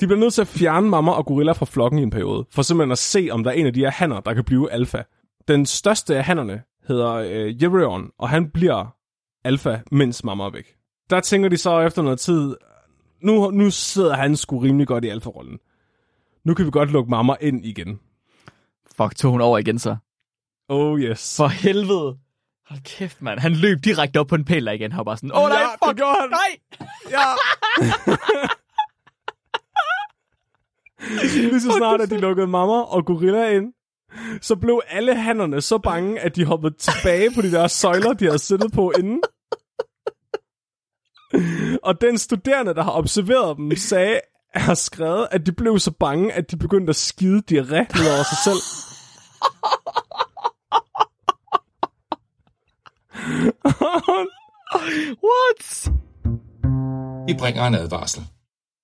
De bliver nødt til at fjerne mamma og gorilla fra flokken i en periode, for simpelthen at se, om der er en af de her hanner, der kan blive alfa. Den største af hannerne hedder øh, Jerion, og han bliver alfa, mens mamma er væk. Der tænker de så efter noget tid, nu, nu sidder han sgu rimelig godt i alfa-rollen. Nu kan vi godt lukke mamma ind igen. Fuck, tog hun over igen så. Oh yes. For helvede. Hold kæft, mand. Han løb direkte op på en pæl igen. Han var bare sådan, åh oh, nej, Ja, det fuck, gjorde han. nej. Ja. Lige så snart, at de lukkede mamma og gorilla ind, så blev alle hannerne så bange, at de hoppede tilbage på de der søjler, de havde siddet på inden. Og den studerende, der har observeret dem, sagde, har skrevet, at de blev så bange, at de begyndte at skide ned over sig selv. What? Vi bringer en advarsel.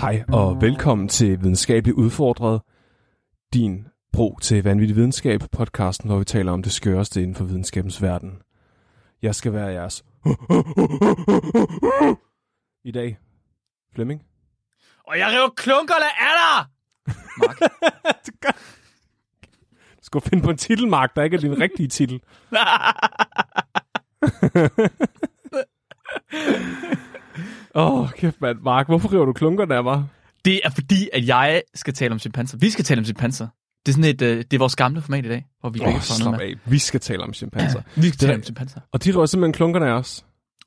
Hej og velkommen til Videnskabeligt Udfordret, din bro til vanvittig videnskab, podcasten, hvor vi taler om det skøreste inden for videnskabens verden. Jeg skal være jeres i dag. Flemming? Og jeg river klunkerne af dig! Mark. Du skal finde på en titelmark, der ikke er din rigtige titel. Åh, oh, kæft mand. Mark, hvorfor river du klunkerne af mig? Det er fordi, at jeg skal tale om chimpanser. Vi skal tale om chimpanser. Det er sådan et, uh, det er vores gamle format i dag, hvor vi oh, får noget med. af. Vi skal tale om chimpanser. Vi skal tale Det- om chimpanser. Og de river simpelthen klunkerne af os.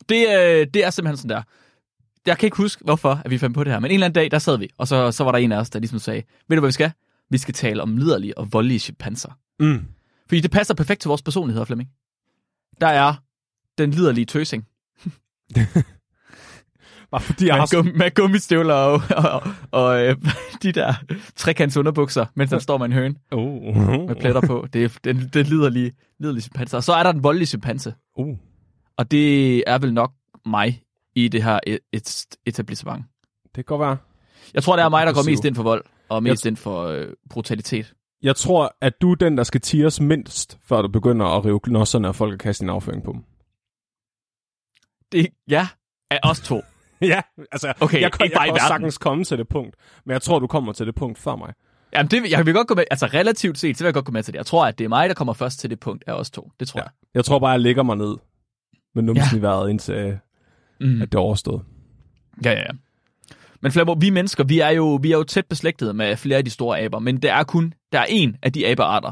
Det, øh, det er simpelthen sådan der. Jeg kan ikke huske, hvorfor at vi fandt på det her, men en eller anden dag, der sad vi, og så, så var der en af os, der ligesom sagde, ved du hvad vi skal? Vi skal tale om liderlige og voldelige chimpanser. Mm. Fordi det passer perfekt til vores personligheder, Flemming. Der er den liderlige tøsing. Bare fordi jeg har Med, gum, med gummistøvler og, og, og øh, de der trekants underbukser, mens han står med en høne Oh. med pletter på. Det er den, den liderlige, liderlige chimpanse. Og så er der den voldelige chimpanse. Uh. Og det er vel nok mig i det her et, et etablissement. Det kan godt være. Jeg tror, det er mig, der går mest ind for vold, og mest ind for øh, brutalitet. Jeg tror, at du er den, der skal tires mindst, før du begynder at rive knosserne af folk og kaste din afføring på dem. Det, ja, af os to. ja, altså, Okay, jeg, kan, ikke jeg bare i kan også sagtens komme til det punkt, men jeg tror, du kommer til det punkt før mig. Jamen, det, jeg vil godt gå med, altså relativt set, så vil jeg godt gå med til det. Jeg tror, at det er mig, der kommer først til det punkt af os to. Det tror Ja. jeg. Jeg tror bare, jeg lægger mig ned med numsen Ja. i vejret, indtil øh, Mm. at det er overstået. Ja, ja, ja. Men Flammer, vi mennesker, vi er, jo, vi er jo tæt beslægtet med flere af de store aber, men der er kun, der er en af de abearter,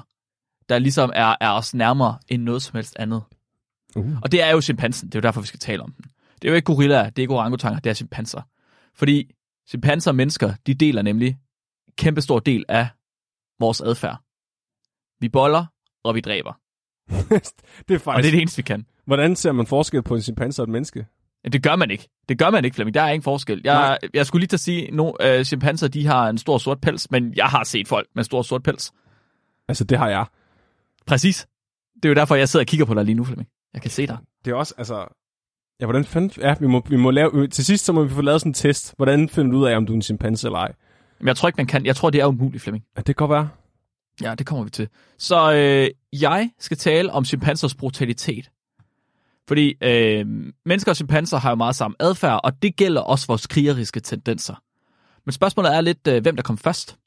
der ligesom er, er os nærmere end noget som helst andet. Uh. Og det er jo chimpansen, det er jo derfor, vi skal tale om den. Det er jo ikke gorillaer, det er ikke orangutanger, det er chimpanser. Fordi chimpanser og mennesker, de deler nemlig en kæmpe stor del af vores adfærd. Vi boller, og vi dræber. det er Og det faktisk... er det eneste, vi kan. Hvordan ser man forskel på en chimpanse og et menneske? Det gør man ikke. Det gør man ikke, Flemming. Der er ingen forskel. Jeg, jeg skulle lige til at sige, at no, øh, chimpanser de har en stor sort pels, men jeg har set folk med stor sort pels. Altså, det har jeg. Præcis. Det er jo derfor, jeg sidder og kigger på dig lige nu, Flemming. Jeg kan se dig. Det er også, altså... Ja, hvordan fanden... Ja, vi må, vi må lave... Til sidst, så må vi få lavet sådan en test. Hvordan finder du ud af, om du er en chimpanse eller ej? Men jeg tror ikke, man kan. Jeg tror, det er umuligt, Flemming. Ja, det kan godt være. Ja, det kommer vi til. Så øh, jeg skal tale om chimpansers brutalitet. Fordi øh, mennesker og chimpanser har jo meget samme adfærd, og det gælder også vores krigeriske tendenser. Men spørgsmålet er lidt, øh, hvem der kom først.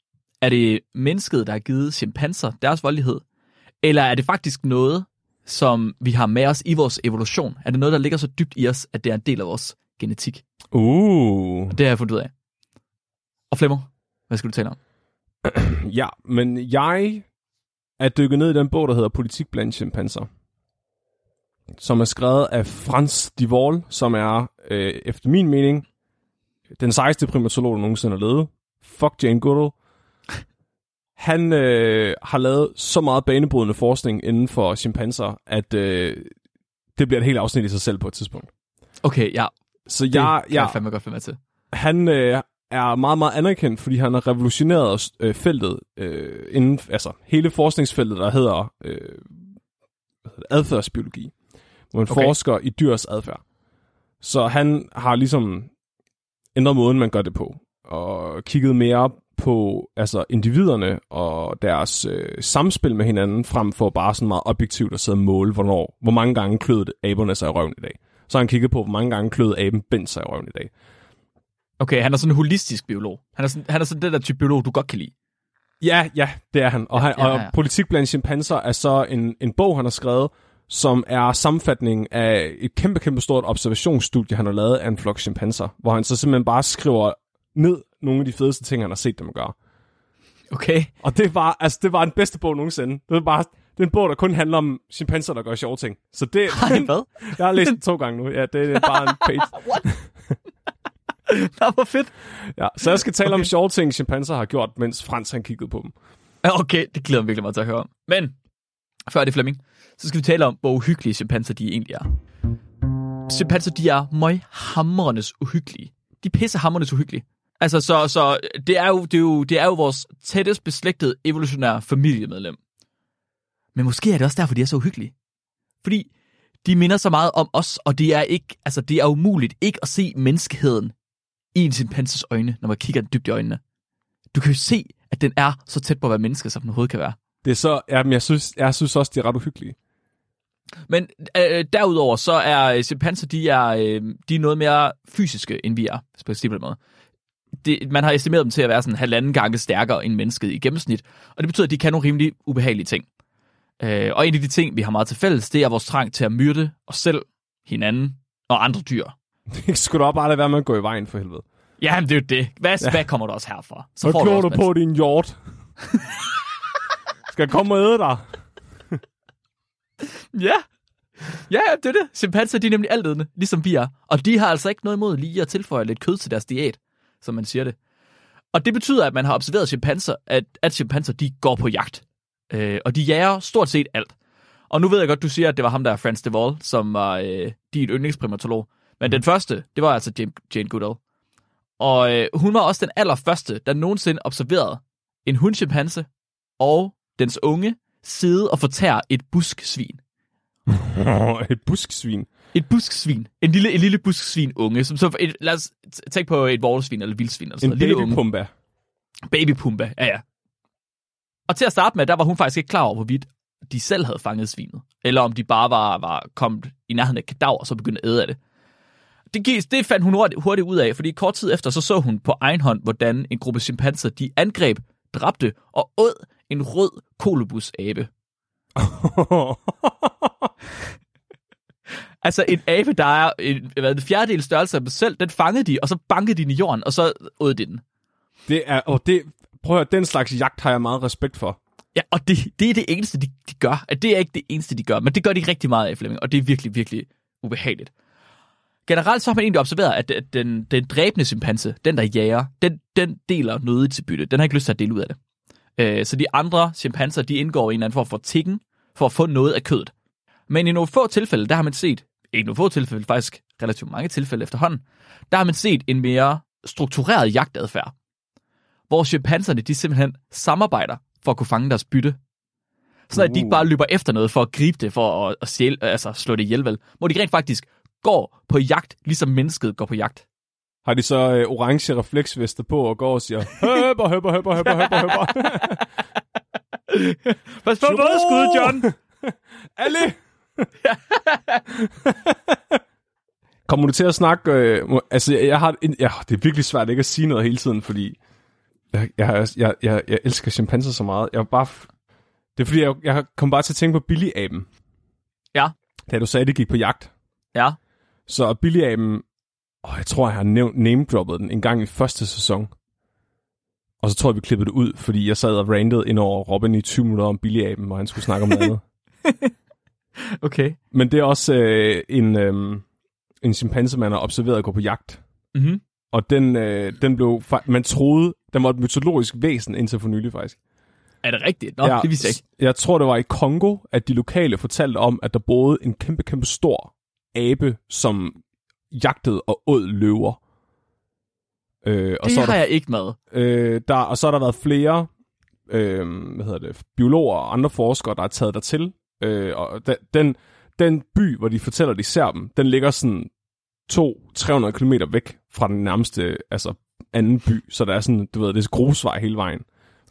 Er det mennesket, der har givet chimpanser deres voldelighed? Eller er det faktisk noget, som vi har med os i vores evolution? Er det noget, der ligger så dybt i os, at det er en del af vores genetik? Uh. Det har jeg fundet ud af. Og Flemmer, hvad skal du tale om? Ja, men jeg er dykket ned i den bog, der hedder Politik blandt chimpanser. Som er skrevet af Frans Waal, som er, øh, efter min mening, den sejeste primatolog, der nogensinde har levet. Fuck Jane Goodall. Han øh, har lavet så meget banebrydende forskning inden for chimpanser, at øh, det bliver et helt afsnit i sig selv på et tidspunkt. Okay, ja. Så Det jeg, kan jeg, jeg fandme godt være med til. han øh, er meget, meget anerkendt, fordi han har revolutioneret øh, feltet, øh, inden, altså hele forskningsfeltet, der hedder, øh, adfærdsbiologi, hvor man okay. forsker i dyrs adfærd. Så han har ligesom ændret måden, man gør det på, og kigget mere på altså individerne og deres øh, samspil med hinanden, frem for bare sådan meget objektivt at sidde og måle, hvornår, hvor mange gange kløede aberne sig i røven i dag. Så har han kigget på, hvor mange gange kløede aben Bent sig i røven i dag. Okay, han er sådan en holistisk biolog. Han er sådan, han er sådan den der type biolog, du godt kan lide. Ja, ja, det er han. Og, han, Ja, ja, ja, ja. og Politik blandt chimpanser er så en, en bog, han har skrevet, som er sammenfatning af et kæmpe, kæmpe stort observationsstudie, han har lavet af en flok chimpanser, hvor han så simpelthen bare skriver ned nogle af de fedeste ting, han har set dem gøre. Okay. Og det var, altså, det var den bedste bog nogensinde. Det var bare, det er en bog, der kun handler om chimpanser, der gør sjove ting. Så det, Ej, hvad? jeg har læst den to gange nu. Ja, det er bare en page. Nå, hvor fedt. Ja, så jeg skal tale okay. om sjove ting, chimpanser har gjort, mens Frans han kiggede på dem. Okay, det glæder mig virkelig meget til at høre om. Men, før det Flemming, så skal vi tale om, hvor uhyggelige chimpanser de egentlig er. Chimpanser, de er møghamrendes uhyggelige. De er pissehamrendes uhyggelige. Altså, så, så det, er jo, det, er jo, det er jo vores tættest beslægtede evolutionære familiemedlem. Men måske er det også derfor, de er så uhyggelige. Fordi de minder så meget om os, og det er ikke, altså det er umuligt ikke at se menneskeheden i en chimpanses øjne, når man kigger den dybt i øjnene. Du kan jo se, at den er så tæt på at være menneske, som den overhovedet kan være. Det er så, ja, men jeg synes, jeg synes også, det er ret uhyggeligt. Men øh, derudover, så er øh, chimpanser, de er, øh, de er noget mere fysiske, end vi er, på en måde. Det, man har estimeret dem til at være sådan halvanden gange stærkere end mennesket i gennemsnit, og det betyder, at de kan nogle rimelig ubehagelige ting. Øh, og en af de ting, vi har meget til fælles, det er vores trang til at myrde os selv, hinanden og andre dyr. Det skulle da bare lade være med at gå i vejen for helvede. Ja, det er jo det. Hvad, ja. hvad kommer der også herfra? Så får klår også du på din hjort. Skal jeg komme og æde dig? Ja. Ja, ja, det er det. Chimpanser, de er nemlig altædende, ligesom vi er. Og de har altså ikke noget imod lige at tilføje lidt kød til deres diæt, som man siger det. Og det betyder, at man har observeret chimpanser, at, at chimpanser, de går på jagt. Øh, og de jager stort set alt. Og nu ved jeg godt, du siger, at det var ham der, Frans de Waal, som var øh, din yndlingsprimatolog. Men den første, det var altså Jane, Jane Goodall. Og øh, hun var også den allerførste, der nogensinde observerede en hundchimpanse og dens unge sidde og fortære et busksvin. et busksvin. Et busksvin. En lille, en lille busksvin unge. Som, så et, lad os tænke på et vortesvin eller et vildsvin. Eller sådan En babypumba. Babypumba, ja ja. Og til at starte med, der var hun faktisk ikke klar over, hvorvidt de selv havde fanget svinet. Eller om de bare var, var kommet i nærheden af kadaver, og så begyndte at æde af det. Det, det fandt hun hurtigt, hurtigt ud af, fordi kort tid efter, så så hun på egen hånd, hvordan en gruppe chimpanser, de angreb, dræbte og åd en rød kolobusabe. Altså en abe, der er en, hvad, en fjerdedel størrelse af dem selv, den fangede de, og så bankede de den i jorden, og så åd de den. det er, og det, prøv at høre, den slags jagt har jeg meget respekt for. Ja, og det, det er det eneste, de, de gør. At det er ikke det eneste, de gør, men det gør de rigtig meget af, Flemming, og det er virkelig, virkelig ubehageligt. Generelt så har man egentlig observeret, at den, den dræbende chimpanse, den der jager, den, den deler noget til bytte. Den har ikke lyst til at dele ud af det. Øh, så de andre chimpanser, de indgår i en eller anden form for tikken, for at få noget af kødet. Men i nogle få tilfælde, der har man set, ikke nogle få tilfælde, faktisk relativt mange tilfælde efterhånden, der har man set en mere struktureret jagtadfærd, hvor chimpanserne, de simpelthen samarbejder for at kunne fange deres bytte. Så at de ikke Uh. bare løber efter noget for at gribe det, for at, at stjæle, altså slå det ihjel, vel? Hvor de rent faktisk går på jagt, ligesom mennesket går på jagt. Har de så øh, orange refleksvester på og går og siger, høber, høber, høber, høber, høber, høber. Pas på noget skud, John! Ali! Kommer du til at snakke... Øh, altså, jeg har... En, ja, det er virkelig svært ikke at sige noget hele tiden, fordi... Jeg, jeg, jeg, jeg, jeg elsker chimpanser så meget. Jeg var bare... Det er fordi, jeg, jeg kom bare til at tænke på Billy-aben. Ja. Da du sagde, at det gik på jagt. Ja. Så Billy-aben... Åh, jeg tror, jeg har nævnt, name-droppet den en gang i første sæson. Og så tror jeg, vi klippede det ud, fordi jeg sad og randede ind over Robin i 20 minutter om Billy-aben, og han skulle snakke om noget andet. Okay. Men det er også øh, en, øh, en chimpanse, man har observeret gå på jagt. Mm-hmm. Og den, øh, den blev... Man troede, den var et mytologisk væsen indtil for nylig, faktisk. Er det rigtigt? Nå, ja, det vidste jeg ikke. Jeg tror, det var i Kongo, at de lokale fortalte om, at der boede en kæmpe, kæmpe stor abe, som jagtede og åd løver. Øh, og Det så har der, jeg ikke med. øh, der, og så har der været flere øh, hvad hedder det, biologer og andre forskere, der har taget der til. Øh, og den, den, den by, hvor de fortæller, de ser dem, den ligger sådan 200-300 km væk fra den nærmeste altså, anden by. Så der er sådan, du ved, det er grusvej hele vejen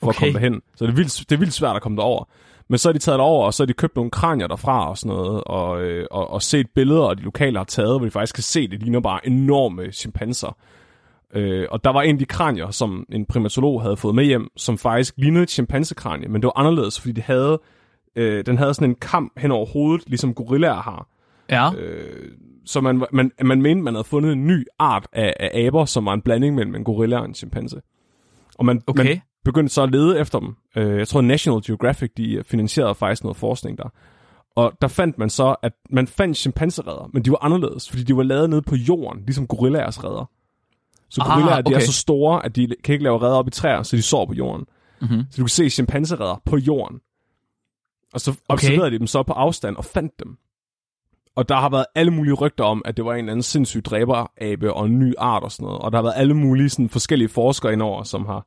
for okay. at komme derhen. Så det er, vildt, det er vildt svært at komme derover. Men så er de taget over, og så har de købt nogle kranier derfra og sådan noget, og, øh, og, og set billeder, og de lokale har taget, hvor de faktisk kan se, det ligner bare enorme chimpanser. Øh, og der var en af de kranier, som en primatolog havde fået med hjem, som faktisk lignede et chimpansekranie, men det var anderledes, fordi det havde, øh, den havde sådan en kam hen over hovedet, ligesom gorillaer har. Ja. Øh, så man, man, man mente, man havde fundet en ny art af, af aber, som var en blanding mellem en gorilla og en chimpanse. Og man, Okay. man begyndte så at lede efter dem. Øh, jeg tror, National Geographic de finansierede faktisk noget forskning der. Og der fandt man så, at man fandt chimpanseredder, men de var anderledes, fordi de var lavet nede på jorden, ligesom gorillaers redder. Så Ah, gorillaer, de er okay. så store, at de kan ikke lave redder op i træer, så de sover på jorden. Mm-hmm. Så du kan se chimpanseredder på jorden. Og så observerede de dem så på afstand og fandt dem. Og der har været alle mulige rygter om, at det var en eller anden sindssyg dræberabe og en ny art og sådan noget. Og der har været alle mulige sådan, forskellige forskere indover, som har,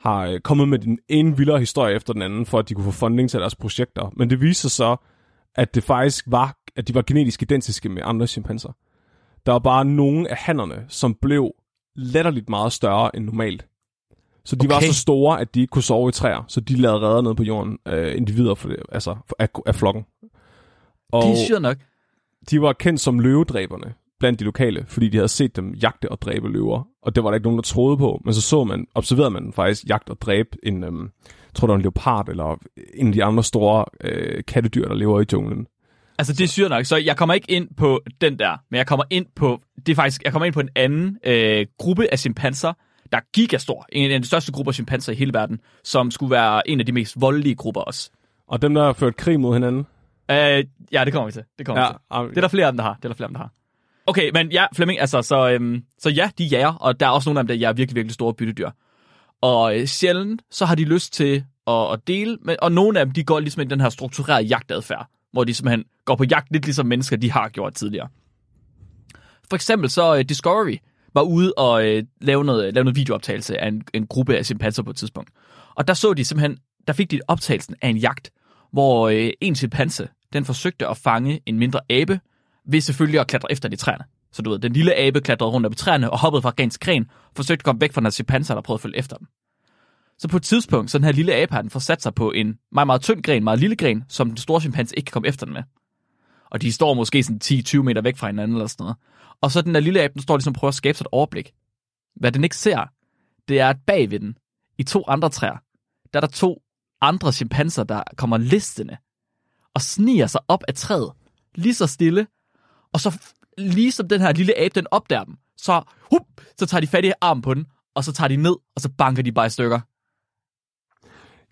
har øh, kommet med den ene vildere historie efter den anden, for at de kunne få funding til deres projekter. Men det viser sig så, at det faktisk var, at de var genetisk identiske med andre chimpanser. Der var bare nogle af hannerne, som blev latterligt meget større end normalt. Så de okay. var så store, at de ikke kunne sove i træer, så de lavede redder ned på jorden, øh, individer for det, altså for, af, af flokken. Og Det er sygt nok. de var kendt som løvedræberne blandt de lokale, fordi de havde set dem jagte og dræbe løver. Og det var der ikke nogen, der troede på. Men så så man, observerede man faktisk jagt og dræbe en, øhm, jeg tror det var en leopard, eller en af de andre store øh, kattedyr, der lever i junglen. Altså, det er sygt nok. Så jeg kommer ikke ind på den der, men jeg kommer ind på, det er faktisk, jeg kommer ind på en anden øh, gruppe af chimpanser, der er gigastor. En af de største grupper af chimpanser i hele verden, som skulle være en af de mest voldelige grupper også. Og dem, der har ført krig mod hinanden. Øh, ja, det kommer vi til. Det kommer vi Ja, til. ah, Det er der flere af dem, der har. Det er der flere af dem, der har. Okay, men ja, Flemming, altså, så, øhm, så ja, de jager, og der er også nogle af dem, der jager virkelig, virkelig store byttedyr. Og øh, sjældent, så har de lyst til at, at dele, men, og nogle af dem, de går ligesom i den her strukturerede jagtadfærd, hvor de simpelthen går på jagt, lidt ligesom mennesker, de har gjort tidligere. For eksempel så uh, Discovery var ude og øh, lave, noget, lave noget videooptagelse af en, en gruppe af chimpanser på et tidspunkt. Og der så de simpelthen, der fik de optagelsen af en jagt, hvor øh, en chimpanse, den forsøgte at fange en mindre abe, ved selvfølgelig at klatre efter de træerne. Så du ved, den lille abe klatrede rundt op i træerne og hoppede fra gren til gren, forsøgte at komme væk fra den her der prøvede at følge efter dem. Så på et tidspunkt, så den her lille abe har den får sat sig på en meget, meget tynd gren, meget lille gren, som den store chimpanse ikke kan komme efter den med. Og de står måske sådan 10-20 meter væk fra hinanden eller sådan noget. Og så den der lille abe, den står ligesom og prøver at skabe sig et overblik. Hvad den ikke ser, det er, at bag ved den, i to andre træer, der er der to andre chimpanser, der kommer listende og sniger sig op af træet, lige så stille, og så lige som den her lille abe, den opdager dem, så, hup, så tager de fat i armen på den, og så tager de ned, og så banker de bare i stykker.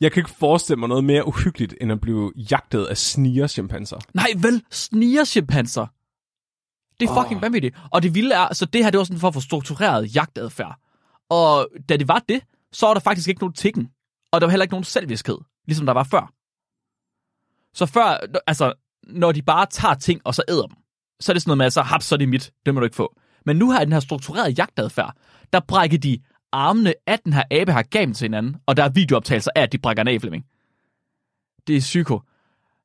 Jeg kan ikke forestille mig noget mere uhyggeligt, end at blive jagtet af sniger-chimpanser. Nej, vel, sniger chimpanser. Det er fucking oh. vanvittigt. Og det vilde er, så det her, det var sådan en form for struktureret jagtadfærd. Og da det var det, så var der faktisk ikke nogen tikken. Og der var heller ikke nogen selviskhed, ligesom der var før. Så før, altså, når de bare tager ting, og så æder dem, så er det sådan noget med, at så haps, så er det mit, det må du ikke få. Men nu her i den her strukturerede jagtadfærd, der brækker de armene af den her abe her gav dem til hinanden, og der er videooptagelser af, at de brækker den af, Flemming. Det er psyko.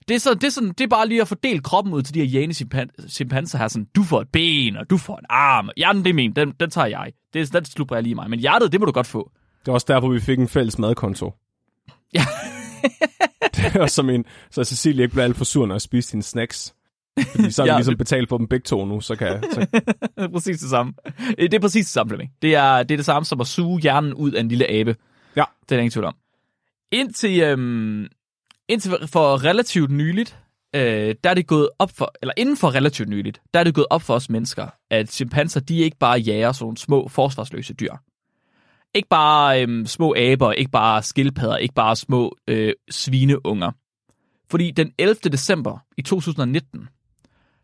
Det er, så, det, er sådan, det er bare lige at fordele kroppen ud til de her jane chimpan- chimpanser her. Sådan, du får et ben, og du får en arm. Hjernen, det er min. Den, den tager jeg. Det, er- den slupper jeg lige mig. Men hjertet, det må du godt få. Det er også derfor, vi fik en fælles madkonto. Ja. det er også som en, så Cecilie ikke bliver alt for sur, når jeg spiser sine snacks. Fordi så har vi Ja, ligesom det- betalt for dem begge to nu, så kan jeg... Så, præcis det samme. Øh, Det er præcis det samme, Flemming. Det er, det er det samme som at suge hjernen ud af en lille abe. Ja. Det er der ingen tvivl om. Indtil, øhm, indtil for relativt nyligt, øh, der er det gået op for, eller inden for relativt nyligt, der er det gået op for os mennesker, at chimpanser, de ikke bare jager sådan nogle små forsvarsløse dyr. Ikke bare øhm, små aber, ikke bare skildpadder, ikke bare små øh, svineunger. Fordi den 11. december i 2019,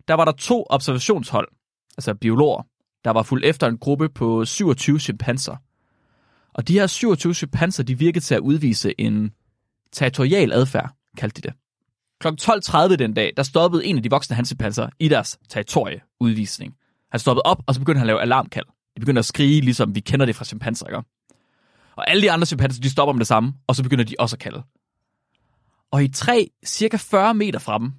der var der to observationshold, altså biologer, der var fuldt efter en gruppe på 27 chimpanser. Og de her 27 chimpanser, de virkede til at udvise en territorial adfærd, kaldte de det. Kl. 12.30 den dag, der stoppede en af de voksne hansepanser i deres territorieudvisning. Han stoppede op, og så begyndte han at lave alarmkald. De begyndte at skrige, ligesom vi kender det fra chimpanser, ikke? Og alle de andre chimpanser, de stopper med det samme, og så begynder de også at kalde. Og i tre, cirka 40 meter fra dem,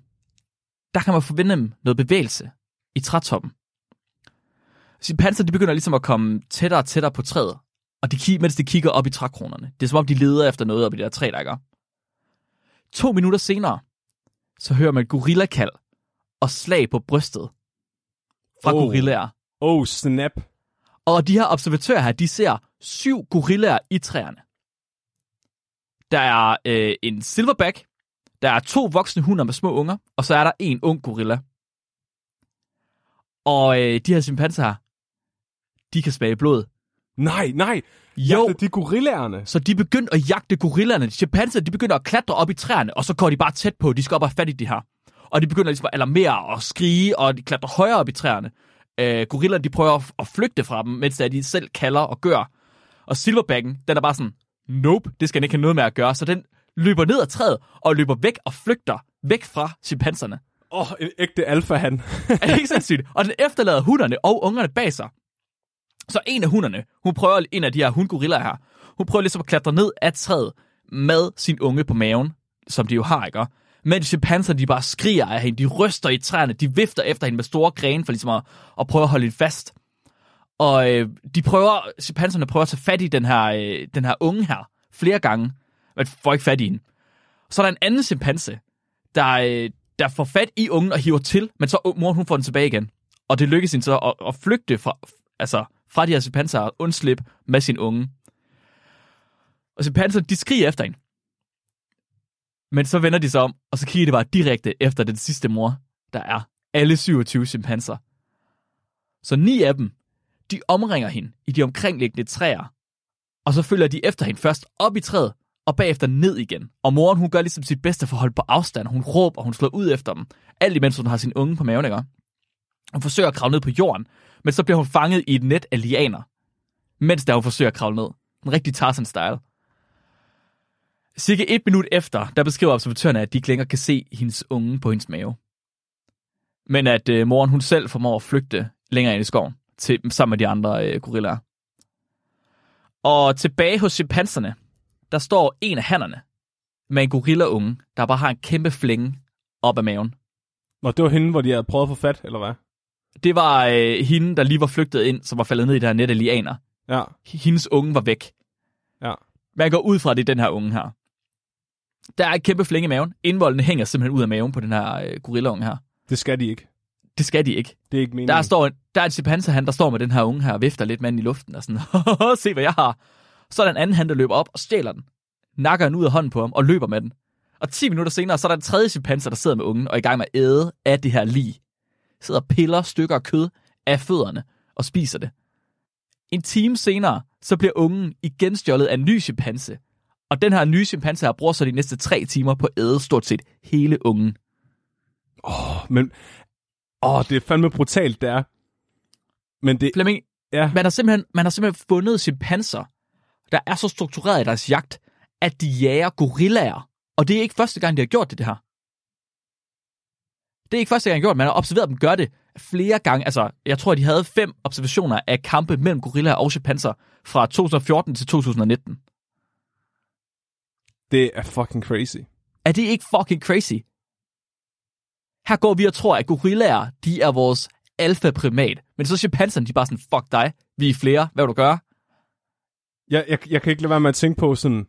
der kan man forvente noget bevægelse i trætoppen. Chimpanser, de begynder ligesom at komme tættere og tættere på træet, og de, mens de kigger op i trækronerne. Det er som om, de leder efter noget op i det der træ, der ikke. To minutter senere, så hører man gorillakald og slag på brystet fra Oh. gorillaer. Oh, snap. Og de her observatører her, de ser syv gorillaer i træerne. Der er øh, en silverback, der er to voksne hunder med små unger, og så er der en ung gorilla. Og øh, de her chimpanser her, de kan smage blod. Nej, nej. Jo. Jagte de gorillaerne. Så de begyndte at jagte gorillerne. De chimpanser, de begynder at klatre op i træerne, og så går de bare tæt på. De skal op og have fat i de her. Og de begynder ligesom at alarmere og skrige, og de klatrer højere op i træerne. Øh, gorillerne, de prøver at, at flygte fra dem, mens de selv kalder og gør. Og silverbacken, den er bare sådan, nope, det skal den ikke have noget med at gøre. Så den løber ned ad træet og løber væk og flygter væk fra chimpanserne. Åh, oh, en ægte alfa han. Er det ikke sindssygt? Og den efterlader hunderne og ungerne bag sig. Så en af hunderne, hun prøver, en af de her hundgorillaer her, hun prøver ligesom at klatre ned af træet med sin unge på maven, som de jo har, ikke? Men chimpanserne, de bare skriger af hende, de ryster i træerne, de vifter efter hende med store grene for ligesom at, at prøve at holde hende fast. Og øh, de prøver, chimpanserne prøver at tage fat i den her, øh, den her unge her flere gange, men får ikke fat i hende. Så er der en anden chimpanse, der, øh, der får fat i ungen og hiver til, men så mor hun får den tilbage igen. Og det lykkes hende så at, at flygte fra, altså, fra de her chimpanser og undslippe med sin unge. Og chimpanserne, de skriger efter hende. Men så vender de sig om, og så kigger de bare direkte efter den sidste mor, der er alle 27 chimpanser. Så ni af dem, de omringer hende i de omkringliggende træer, og så følger de efter hende først op i træet, og bagefter ned igen. Og moren, hun gør ligesom sit bedste for at holde på afstand. Hun råber, hun slår ud efter dem. Alt imens hun har sin unge på maven, ikke? Hun forsøger at kravle ned på jorden, men så bliver hun fanget i et net af lianer, mens der hun forsøger at kravle ned. En rigtig Tarzan-style. Cirka et minut efter, der beskriver observatørerne, at de ikke længere kan se hendes unge på hendes mave. Men at øh, moren hun selv formår at flygte længere ind i skoven, til, sammen med de andre øh, gorillaer. Og tilbage hos chimpanserne, der står en af hannerne med en gorillaunge, der bare har en kæmpe flænge op ad maven. Nå, det var hende, hvor de havde prøvet at få fat, eller hvad? Det var øh, hende, der lige var flygtet ind, som var faldet ned i det her net af lianer. Ja, Hendes unge var væk. ja. Man går ud fra, det er den her unge her. Der er et kæmpe flænge i maven. Indvoldene hænger simpelthen ud af maven på den her øh, gorillaunge her. Det skal de ikke. Det skal de ikke. Det er ikke meningen. Der, står en, der er en chimpanse, der står med den her unge her og vifter lidt mand i luften og sådan, se hvad jeg har. Så er der en anden han, der løber op og stjæler den. Nakker den ud af hånden på ham og løber med den. Og 10 minutter senere, så er der en tredje chimpanse, der sidder med ungen og er i gang med at æde af det her lig. Sidder og piller stykker kød af fødderne og spiser det. En time senere, så bliver ungen igen stjålet af en ny chimpanse. Og den her nye chimpanse her bruger så de næste tre timer på at æde stort set hele ungen. Men, åh, det er fandme brutalt, det er. Men det, Flemming, ja, man har simpelthen, man har simpelthen fundet chimpanser, der er så struktureret i deres jagt, at de jager gorillaer. Og det er ikke første gang, de har gjort det, det her. Det er ikke første gang, gjort. Man har observeret dem gøre det flere gange. Altså, jeg tror, de havde fem observationer af kampe mellem gorillaer og chimpanser fra 2014 til 2019. det er fucking crazy. Er det ikke fucking crazy? Her går vi og tror, at gorillaer, de er vores alfa-primat. Men så chimpanserne, de er bare sådan, fuck dig, vi er flere, hvad vil du gøre? Jeg, jeg, jeg kan ikke lade være med at tænke på sådan...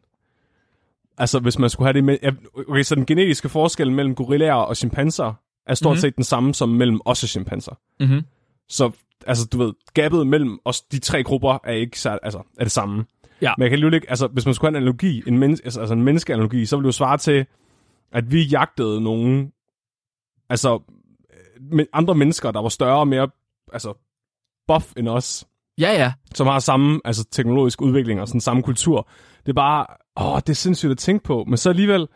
Altså, hvis man skulle have det med... Okay, så den genetiske forskel mellem gorillaer og chimpanser er stort Mhm. mm-hmm. set den samme som mellem os og chimpanser. Mm-hmm. Så, altså, du ved, gabet mellem os, de tre grupper, er ikke så, altså, er det samme. Ja. Men jeg kan alligevel ikke, altså, hvis man skulle have en analogi, en, menneske, altså, altså en menneskeanalogi, så ville det jo svare til, at vi jagtede nogen, altså, øh, andre mennesker, der var større og mere, altså, buff end os, Ja, ja. som har samme altså, teknologisk udvikling og sådan samme kultur. Det er bare, åh, det er sindssygt at tænke på. Men så alligevel,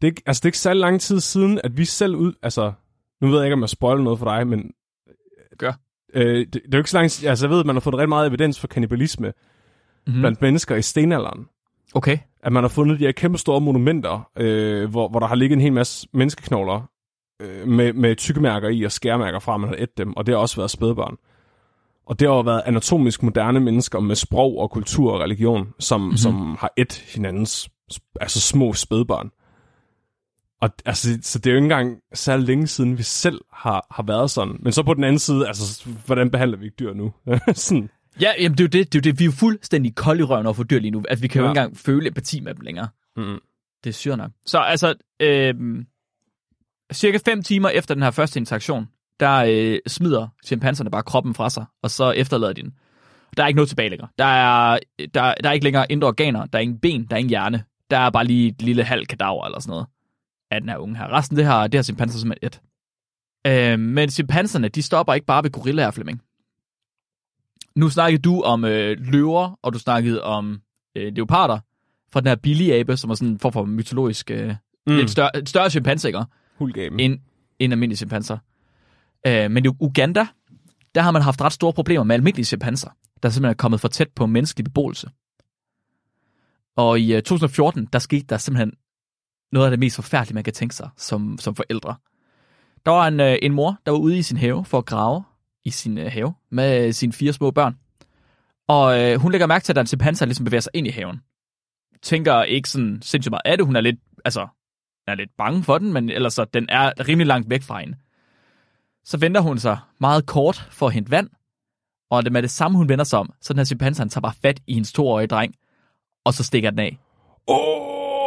det er ikke, altså, det er ikke særlig lang tid siden, at vi selv ud, altså, nu ved jeg ikke, om jeg spoiler noget for dig, men... Gør. Øh, det, det, er jo ikke så lang tid, altså jeg ved, at man har fået rigtig meget evidens for kannibalisme Mm-hmm. mm. blandt mennesker i stenalderen. Okay. At man har fundet de her kæmpe store monumenter, øh, hvor, hvor der har ligget en hel masse menneskeknogler øh, med, med tykkemærker i og skærmærker fra, at man har et dem, og det har også været spædbørn. Og det har været anatomisk moderne mennesker med sprog og kultur og religion, som, mm-hmm. som har et hinandens altså små spædbørn. Og altså, så det er jo ikke engang særlig længe siden, vi selv har, har været sådan. Men så på den anden side, altså, hvordan behandler vi ikke dyr nu? sådan. Ja, jamen, det er jo det, det, er jo det. Vi er jo fuldstændig kold i røven over for dyr lige nu. Altså, vi kan ja. jo ikke engang føle empati med dem længere. Mm. Det er syret nok. Så altså, øh, cirka fem timer efter den her første interaktion, der øh, smider chimpanserne bare kroppen fra sig, og så efterlader de den. Der er ikke noget tilbage længere. Der er, der, der er ikke længere indre organer, der er ingen ben, der er ingen hjerne. Der er bare lige et lille halv kadaver eller sådan noget af den her unge her. Resten, det har, det har chimpanser simpelthen et. Øh, men chimpanserne, de stopper ikke bare ved gorillaer, Flemming. Nu snakkede du om øh, løver, og du snakkede om øh, leoparder fra den her billige abe, som er sådan en form for mytologisk, øh, mm. lidt større, større chimpanse, ikke? Hulgaben. End, end almindelige chimpanser. Øh, men i Uganda, der har man haft ret store problemer med almindelige chimpanser, der simpelthen er kommet for tæt på menneskelig beboelse. Og i 2014, øh, der skete der simpelthen noget af det mest forfærdelige, man kan tænke sig som, som forældre. Der var en, øh, en mor, der var ude i sin have for at grave i sin øh, have med sine fire små børn. Og øh, hun lægger mærke til, at der er en chimpanse, der ligesom bevæger sig ind i haven. Tænker ikke sådan sindssygt meget af det. Hun er lidt, altså, er lidt bange for den, men ellers så, den er rimelig langt væk fra hende. Så venter hun sig meget kort for at hente vand, og det med det samme, hun vender sig om, så den her chimpanse, han tager bare fat i hendes toårige dreng, og så stikker den af.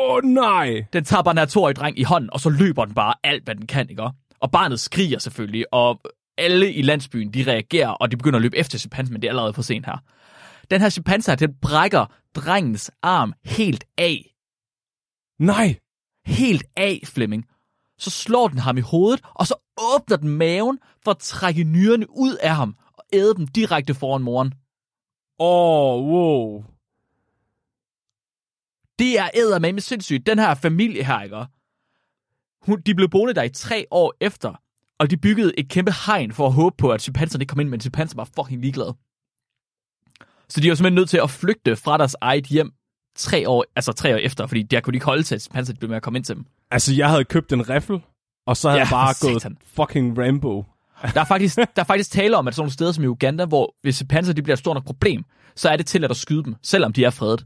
Åh, oh, nej! Den tager bare den her toårige dreng i hånden, og så løber den bare alt, hvad den kan, ikke? Og barnet skriger selvfølgelig, og alle i landsbyen, de reagerer, og de begynder at løbe efter chimpansen, men det er allerede for sent her. Den her chimpanse, den brækker drengens arm helt af. Nej! Helt af, Flemming. Så slår den ham i hovedet, og så åbner den maven for at trække nyrerne ud af ham og æde dem direkte foran moren. Åh, oh, wow. Det er med sindssygt. Den her familie her, ikke? Hun, de blev boende der i tre år efter, og de byggede et kæmpe hegn for at håbe på, at chimpanserne ikke kom ind, men chimpanserne var fucking ligeglade. Så de var simpelthen nødt til at flygte fra deres eget hjem tre år, altså tre år efter, fordi der kunne de ikke holde til, at chimpanserne blev med at komme ind til dem. Altså, jeg havde købt en riffel, og så havde ja, jeg bare satan. gået fucking Rambo. Der er, faktisk, der er faktisk tale om, at sådan nogle steder som i Uganda, hvor hvis chimpanser de bliver et stort nok problem, så er det til at skyde dem, selvom de er fredet.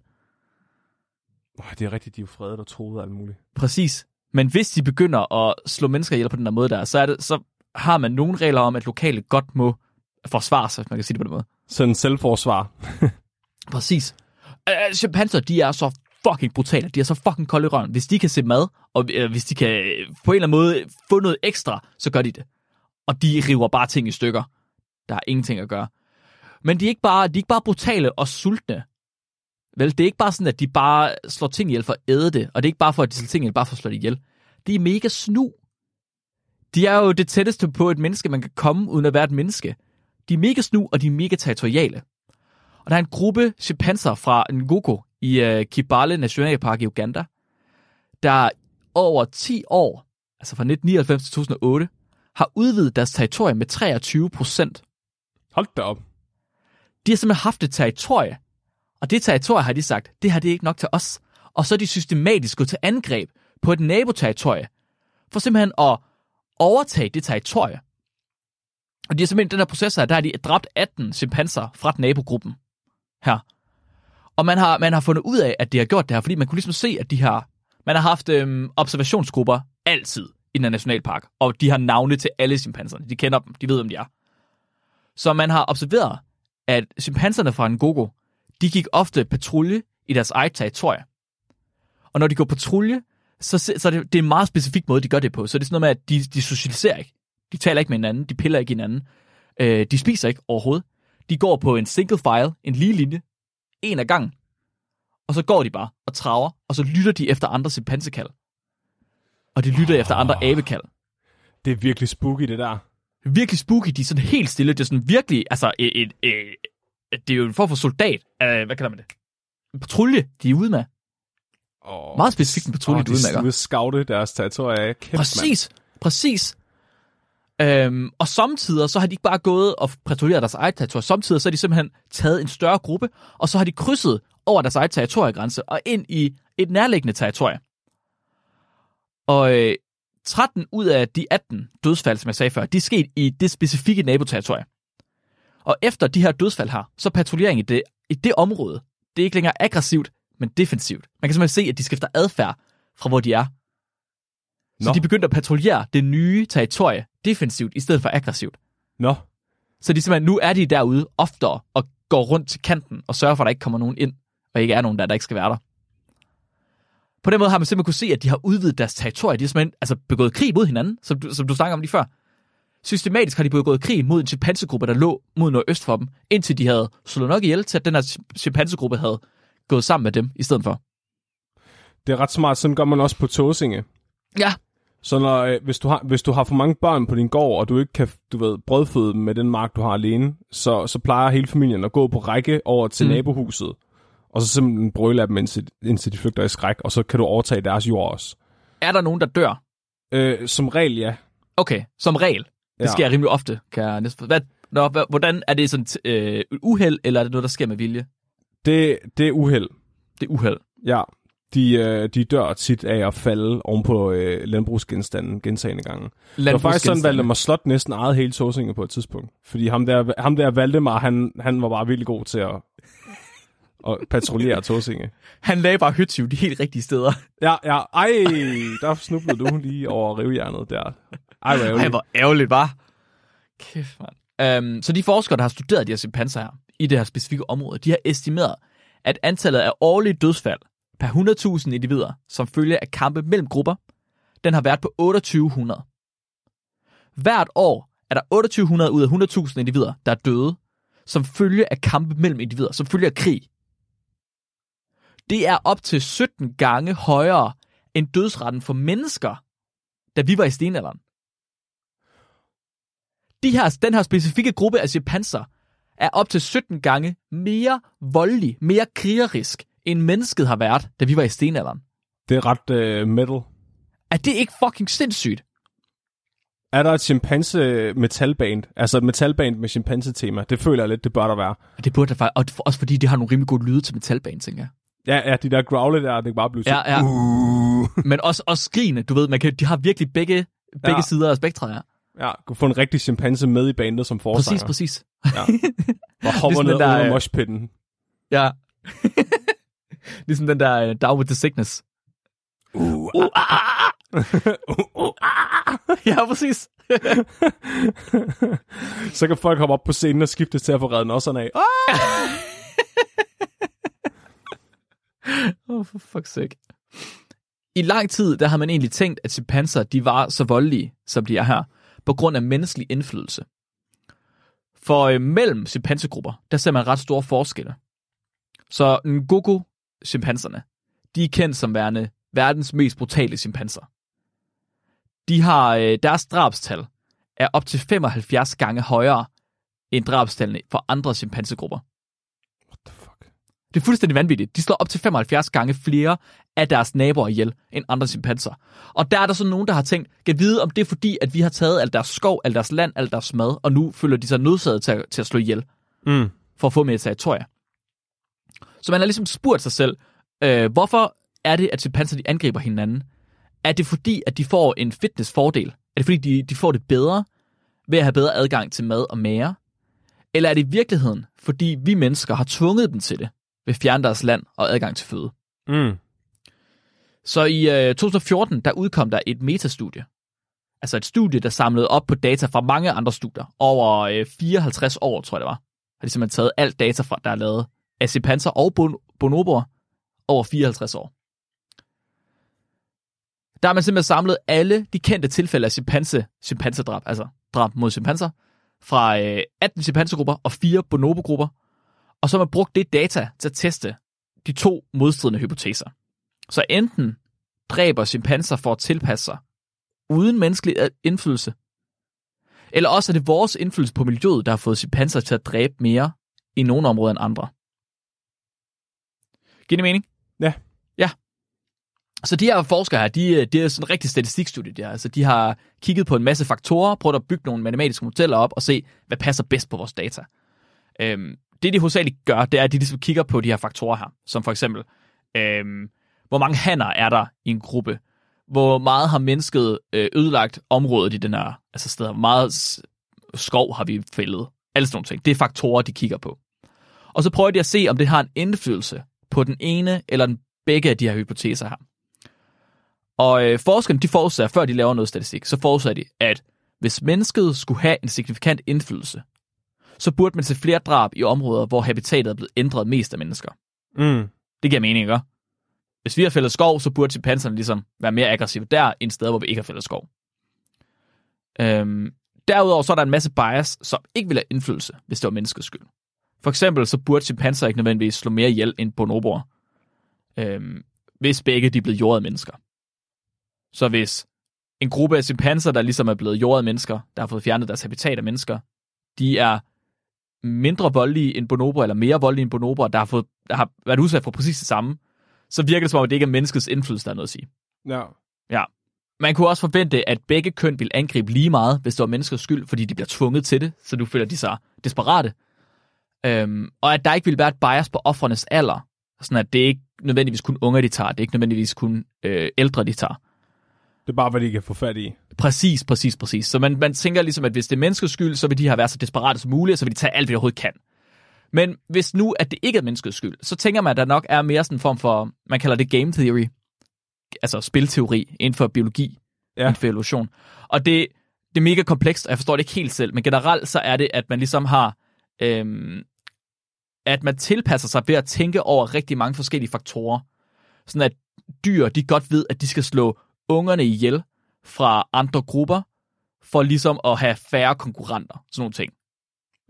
Oh, det er rigtigt, de er jo fredet og troet alt muligt. Præcis. Men hvis de begynder at slå mennesker ihjel på den der måde der, så, er det, så har man nogle regler om, at lokale godt må forsvare sig, hvis man kan sige det på den måde. Sådan selvforsvar. Præcis. Uh, chimpanser, de er så fucking brutale. De er så fucking kolde i røven. Hvis de kan se mad, og uh, hvis de kan på en eller anden måde få noget ekstra, så gør de det. Og de river bare ting i stykker. Der er ingenting at gøre. Men de er ikke bare, de er ikke bare brutale og sultne. Vel, det er ikke bare sådan, at de bare slår ting ihjel for at æde det, og det er ikke bare for, at de slår ting ihjel, bare for at slå det ihjel. De er mega snu. De er jo det tætteste på et menneske, man kan komme, uden at være et menneske. De er mega snu, og de er mega territoriale. Og der er en gruppe chimpanser fra Ngoko i uh, Kibale Nationalpark i Uganda, der over 10 år, altså fra 1999 til 2008, har udvidet deres territorium med 23 procent. Hold da op. De har simpelthen haft et territorie, og det territorie har de sagt, det har det ikke nok til os. Og så er de systematisk gået til angreb på et naboterritorie, for simpelthen at overtage det territorie. Og de har simpelthen den her proces her, der har de dræbt 18 chimpanser fra nabogruppen her. Og man har, man har fundet ud af, at de har gjort det her, fordi man kunne ligesom se, at de har, man har haft øhm, observationsgrupper altid i den nationalpark, og de har navne til alle chimpanserne. De kender dem, de ved, hvem de er. Så man har observeret, at chimpanserne fra Ngogo, de gik ofte patrulje i deres eget territorie. Og når de går patrulje, så, så det, det er en meget specifik måde, de gør det på. Så det er sådan noget med, at de, de socialiserer ikke. De taler ikke med hinanden, de piller ikke hinanden. Øh, de spiser ikke overhovedet. De går på en single file, en lige linje, en af gangen. Og så går de bare og traver, og så lytter de efter andre chimpansekald. Og de lytter oh, efter andre abekald. Det er virkelig spooky, det der. Virkelig spooky, de er sådan helt stille. Det er sådan virkelig, altså, et, et, et, det er jo en form for soldat. Uh, hvad kalder man det? En patrulje, de er ude med. Oh, Meget specifikt en patrulje, oh, de, er ude med. De scoute deres territorie. Kæmpe præcis, mand. præcis. Øhm, og samtidig så har de ikke bare gået og patruljeret deres eget territorium. Samtidig så har de simpelthen taget en større gruppe, og så har de krydset over deres eget territoriegrænse og ind i et nærliggende territorie. Og øh, 13 ud af de 18 dødsfald, som jeg sagde før, de er sket i det specifikke naboterritorie. Og efter de her dødsfald her, så er patruljering i det, i det område, det er ikke længere aggressivt, men defensivt. Man kan simpelthen se, at de skifter adfærd fra hvor de er. Så Nå. de begyndte at patruljere det nye territorie defensivt, i stedet for aggressivt. Nå, Så de simpelthen, nu er de derude oftere og går rundt til kanten og sørger for, at der ikke kommer nogen ind, og ikke er nogen der, der ikke skal være der. På den måde har man simpelthen kunne se, at de har udvidet deres territorie. De har simpelthen altså, begået krig mod hinanden, som du, som du snakker om lige før. Systematisk har de begået krig mod en chimpansegruppe, der lå mod nordøst for dem, indtil de havde slået nok ihjel til, at den her chimpansegruppe havde gået sammen med dem i stedet for. det er ret smart. Sådan gør man også på Tåsinge. Ja, Så når, øh, hvis, du har, hvis du har for mange børn på din gård, og du ikke kan du ved, brødføde dem med den mark, du har alene, så, så plejer hele familien at gå på række over til Mm. nabohuset, og så simpelthen brøle af dem, indtil, indtil de flygter i skræk, og så kan du overtage deres jord også. er der nogen, der dør? Øh, som regel, ja. Okay, som regel. Det Ja. sker rimelig ofte, kan jeg næsten... Hvad, nå, hvordan er det sådan øh, uheld, eller er det noget, der sker med vilje? Det, det er uheld. Det er uheld. Ja. De, øh, de dør tit af at falde oven på øh, landbrugsgenstanden gentagende gange. Det var faktisk sådan, Valdemar Slot næsten ejede hele Tåsinge på et tidspunkt. Fordi ham der, ham der Valdemar, han, han var bare virkelig god til at, at patruljere Tåsinge. Han lagde bare hyttyv de helt rigtige steder. Ja, ja. Ej, der snublede du lige over rivjernet der. Ej, hvor Ej, hvor ærgerligt, var. Kæft, mand. Øhm, så de forskere, der har studeret de her chimpanser her, i det her specifikke område, de har estimeret, at antallet af årlige dødsfald per 100.000 individer, som følge af kampe mellem grupper, den har været på 2800. Hvert år er der 2800 ud af 100.000 individer, der er døde, som følge af kampe mellem individer, som følge af krig. Det er op til 17 gange højere end dødsretten for mennesker, da vi var i stenalderen. De her, den her specifikke gruppe af chimpanser er op til 17 gange mere voldelig, mere krigerisk, end mennesket har været, da vi var i stenalderen. Det er ret øh, metal. Er det ikke fucking sindssygt? Er der et chimpanse metalband? Altså et metalband med chimpanse-tema? Det føler jeg lidt, det bør der være. Det burde der faktisk, og også fordi det har nogle rimelig gode lyde til metalbane, tænker jeg. Ja, ja, de der growle der, det kan bare blive så... Ja, ja. Uh. Men også, også skrigende, du ved, man kan, de har virkelig begge, begge Ja. sider af spektret her. Ja, kunne få en rigtig chimpanse med i bandet som forsanger. Præcis, præcis. Ja. Og hopper Ligesom ned der, under øh, moshpitten. Ja. ligesom den der uh, Down with the Sickness. Uh, Uh, ah, ah, ah. ja, præcis. så kan folk hoppe op på scenen og skifte til at få reddet nosserne af. Ah! Oh, for fuck's sake. I lang tid, der har man egentlig tænkt, at chimpanser, de var så voldelige, som de er her, på grund af menneskelig indflydelse. For øh, mellem chimpansegrupper, der ser man ret store forskelle. Så ngoku chimpanserne de er kendt som værende verdens mest brutale chimpanser. De har, øh, deres drabstal er op til 75 gange højere end drabstallene for andre chimpansegrupper. Det er fuldstændig vanvittigt. De slår op til 75 gange flere af deres naboer ihjel end andre chimpanser. Og der er der så nogen, der har tænkt, kan vide, om det er fordi, at vi har taget alt deres skov, alt deres land, alt deres mad, og nu føler de sig nødsaget til at, til at slå ihjel Mm. for at få mere territorie. Så man har ligesom spurgt sig selv, øh, hvorfor er det, at chimpanser de angriber hinanden? Er det fordi, at de får en fitnessfordel? Er det fordi, de, de får det bedre ved at have bedre adgang til mad og mere? Eller er det i virkeligheden, fordi vi mennesker har tvunget dem til det at fjerne deres land og adgang til føde? Mm. Så i øh, 2014, der udkom der et metastudie. Altså et studie, der samlede op på data fra mange andre studier. Over øh, 54 år, tror jeg det var. Har de simpelthen taget alt data, fra, der er lavet af chimpanser og bon- bonoboer over 54 år. Der har man simpelthen samlet alle de kendte tilfælde af chimpanse, chimpansedrab, altså drab mod chimpanser, fra øh, 18 chimpansegrupper og 4 bonobogrupper, og så har man brugt det data til at teste de to modstridende hypoteser. Så enten dræber chimpanser for at tilpasse sig uden menneskelig indflydelse, eller også er det vores indflydelse på miljøet, der har fået chimpanser til at dræbe mere i nogle områder end andre. Giver det mening? Ja. Ja. Så de her forskere her, de, det er sådan en rigtig statistikstudie. Der. Altså, de har kigget på en masse faktorer, prøvet at bygge nogle matematiske modeller op og se, hvad passer bedst på vores data. Øhm, det, de hovedsageligt gør, det er, at de ligesom kigger på de her faktorer her, som for eksempel, øhm, hvor mange hanner er der i en gruppe? Hvor meget har mennesket øh, ødelagt området i den her altså steder? Hvor meget skov har vi fældet Alle sådan nogle ting. Det er faktorer, de kigger på. Og så prøver de at se, om det har en indflydelse på den ene eller den begge af de her hypoteser her. Og øh, forskerne, de forudsætter, før de laver noget statistik, så forudsætter de, at hvis mennesket skulle have en signifikant indflydelse, så burde man se flere drab i områder, hvor habitatet er blevet ændret mest af mennesker. Mm. Det giver mening, ikke? Hvis vi har fældet skov, så burde chimpanserne ligesom være mere aggressive der, end steder, hvor vi ikke har fældet skov. Øhm, derudover så er der en masse bias, som ikke vil have indflydelse, hvis det var menneskets skyld. For eksempel så burde chimpanser ikke nødvendigvis slå mere ihjel end bonoboer, øhm, hvis begge de er blevet jordet mennesker. Så hvis en gruppe af chimpanser, der ligesom er blevet jordet mennesker, der har fået fjernet deres habitat af mennesker, de er mindre voldelige end bonoboer, eller mere voldelige end bonoboer, der har, fået, der har været udsat for præcis det samme, så virker det som om, det ikke er menneskets indflydelse, der er noget at sige. Ja. Ja. Man kunne også forvente, at begge køn vil angribe lige meget, hvis det var menneskers skyld, fordi de bliver tvunget til det, så nu føler de sig desperate. Øhm, og at der ikke vil være et bias på offrenes alder, sådan at det ikke nødvendigvis kun unge, de tager, det er ikke nødvendigvis kun øh, ældre, de tager. Det er bare, hvad de kan få fat i. Præcis, præcis, præcis. Så man, man tænker ligesom, at hvis det er menneskets skyld, så vil de her være så desperate som muligt, og så vil de tage alt, hvad de overhovedet kan. Men hvis nu, at det ikke er menneskets skyld, så tænker man, at der nok er mere sådan en form for, man kalder det game theory, altså spilteori inden for biologi, ja. inden for evolution. Og det, det er mega komplekst, og jeg forstår det ikke helt selv, men generelt så er det, at man ligesom har, øhm, at man tilpasser sig ved at tænke over rigtig mange forskellige faktorer. Sådan at dyr, de godt ved, at de skal slå ungerne ihjel fra andre grupper, for ligesom at have færre konkurrenter. Sådan nogle ting.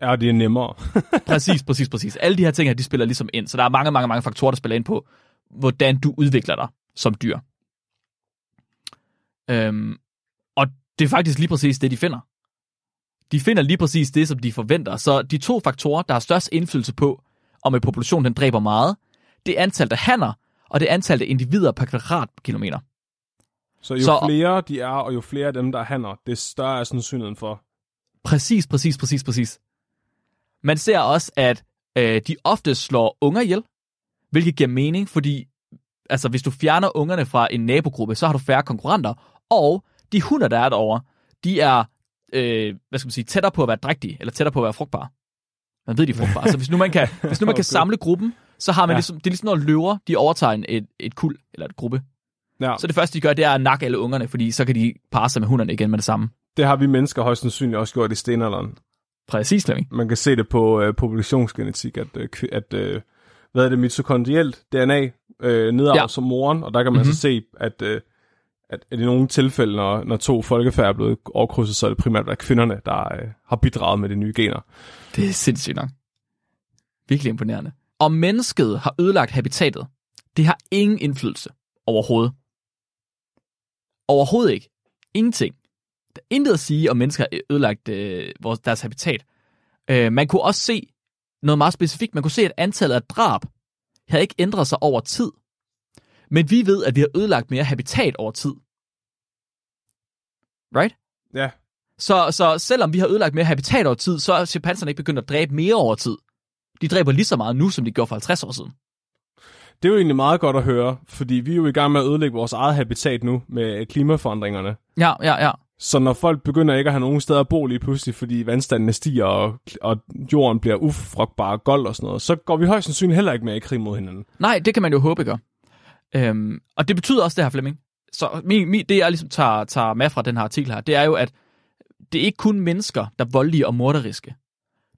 Ja, det er nemmere. Præcis, præcis, præcis. Alle de her ting her, de spiller ligesom ind. Så der er mange, mange, mange faktorer, der spiller ind på, hvordan du udvikler dig som dyr. Øhm, og det er faktisk lige præcis det, de finder. De finder lige præcis det, som de forventer. Så de to faktorer, der har størst indflydelse på, om en population den dræber meget, det er antallet af hanner, og det er antallet af individer per kvadratkilometer. Så jo Så- flere de er, og jo flere af dem, der er hanner, det større er sandsynligheden for. Præcis, præcis, præcis, præcis. Man ser også, at øh, de ofte slår unger ihjel, hvilket giver mening, fordi altså, hvis du fjerner ungerne fra en nabogruppe, så har du færre konkurrenter, og de hunder, der er derovre, de er øh, hvad skal man sige, tættere på at være drægtige, eller tættere på at være frugtbare. Man ved, de er frugtbare. Så hvis nu man kan, hvis nu man kan Okay. samle gruppen, så har man ja. ligesom, det er ligesom når løver, de overtager en- et, et kul, eller et gruppe. Ja, Så det første, de gør, det er at nakke alle ungerne, fordi så kan de parre sig med hunderne igen med det samme. det har vi mennesker højst sandsynligt også gjort i stenalderen. Præcis, Flemming. Man kan se det på øh, populationsgenetik, at, øh, at øh, hvad er det, mitokondrielt DNA øh, nedarves Ja. som moren, og der kan man mm-hmm. Mhm. så se, at, øh, at, at i nogle tilfælde, når, når to folkefærd er blevet overkrydset, så er det primært været kvinderne, der øh, har bidraget med de nye gener. Det er sindssygt nok. Virkelig imponerende. Om mennesket har ødelagt habitatet, det har ingen indflydelse overhovedet. Overhovedet ikke. Ingenting. Der er intet at sige, om mennesker har ødelagt øh, vores, deres habitat. Øh, man kunne også se noget meget specifikt. Man kunne se, at antallet af drab har ikke ændret sig over tid. Men vi ved, at vi har ødelagt mere habitat over tid. Right? Ja, Så, så selvom vi har ødelagt mere habitat over tid, så er chimpanserne ikke begyndt at dræbe mere over tid. De dræber lige så meget nu, som de gjorde for 50 år siden. Det er jo egentlig meget godt at høre, fordi vi er jo i gang med at ødelægge vores eget habitat nu med klimaforandringerne. Ja, ja, ja. Så når folk begynder ikke at have nogen steder at bo lige pludselig, fordi vandstandene stiger, og, og jorden bliver ufrugtbar og gold og sådan noget, så går vi højst sandsynligt heller ikke mere i krig mod hinanden. Nej, det kan man jo håbe gør. Øhm, og det betyder også det her, Flemming. Så min, min, det, jeg ligesom tager, tager med fra den her artikel her, det er jo, at det er ikke kun mennesker, der er voldelige og morderiske.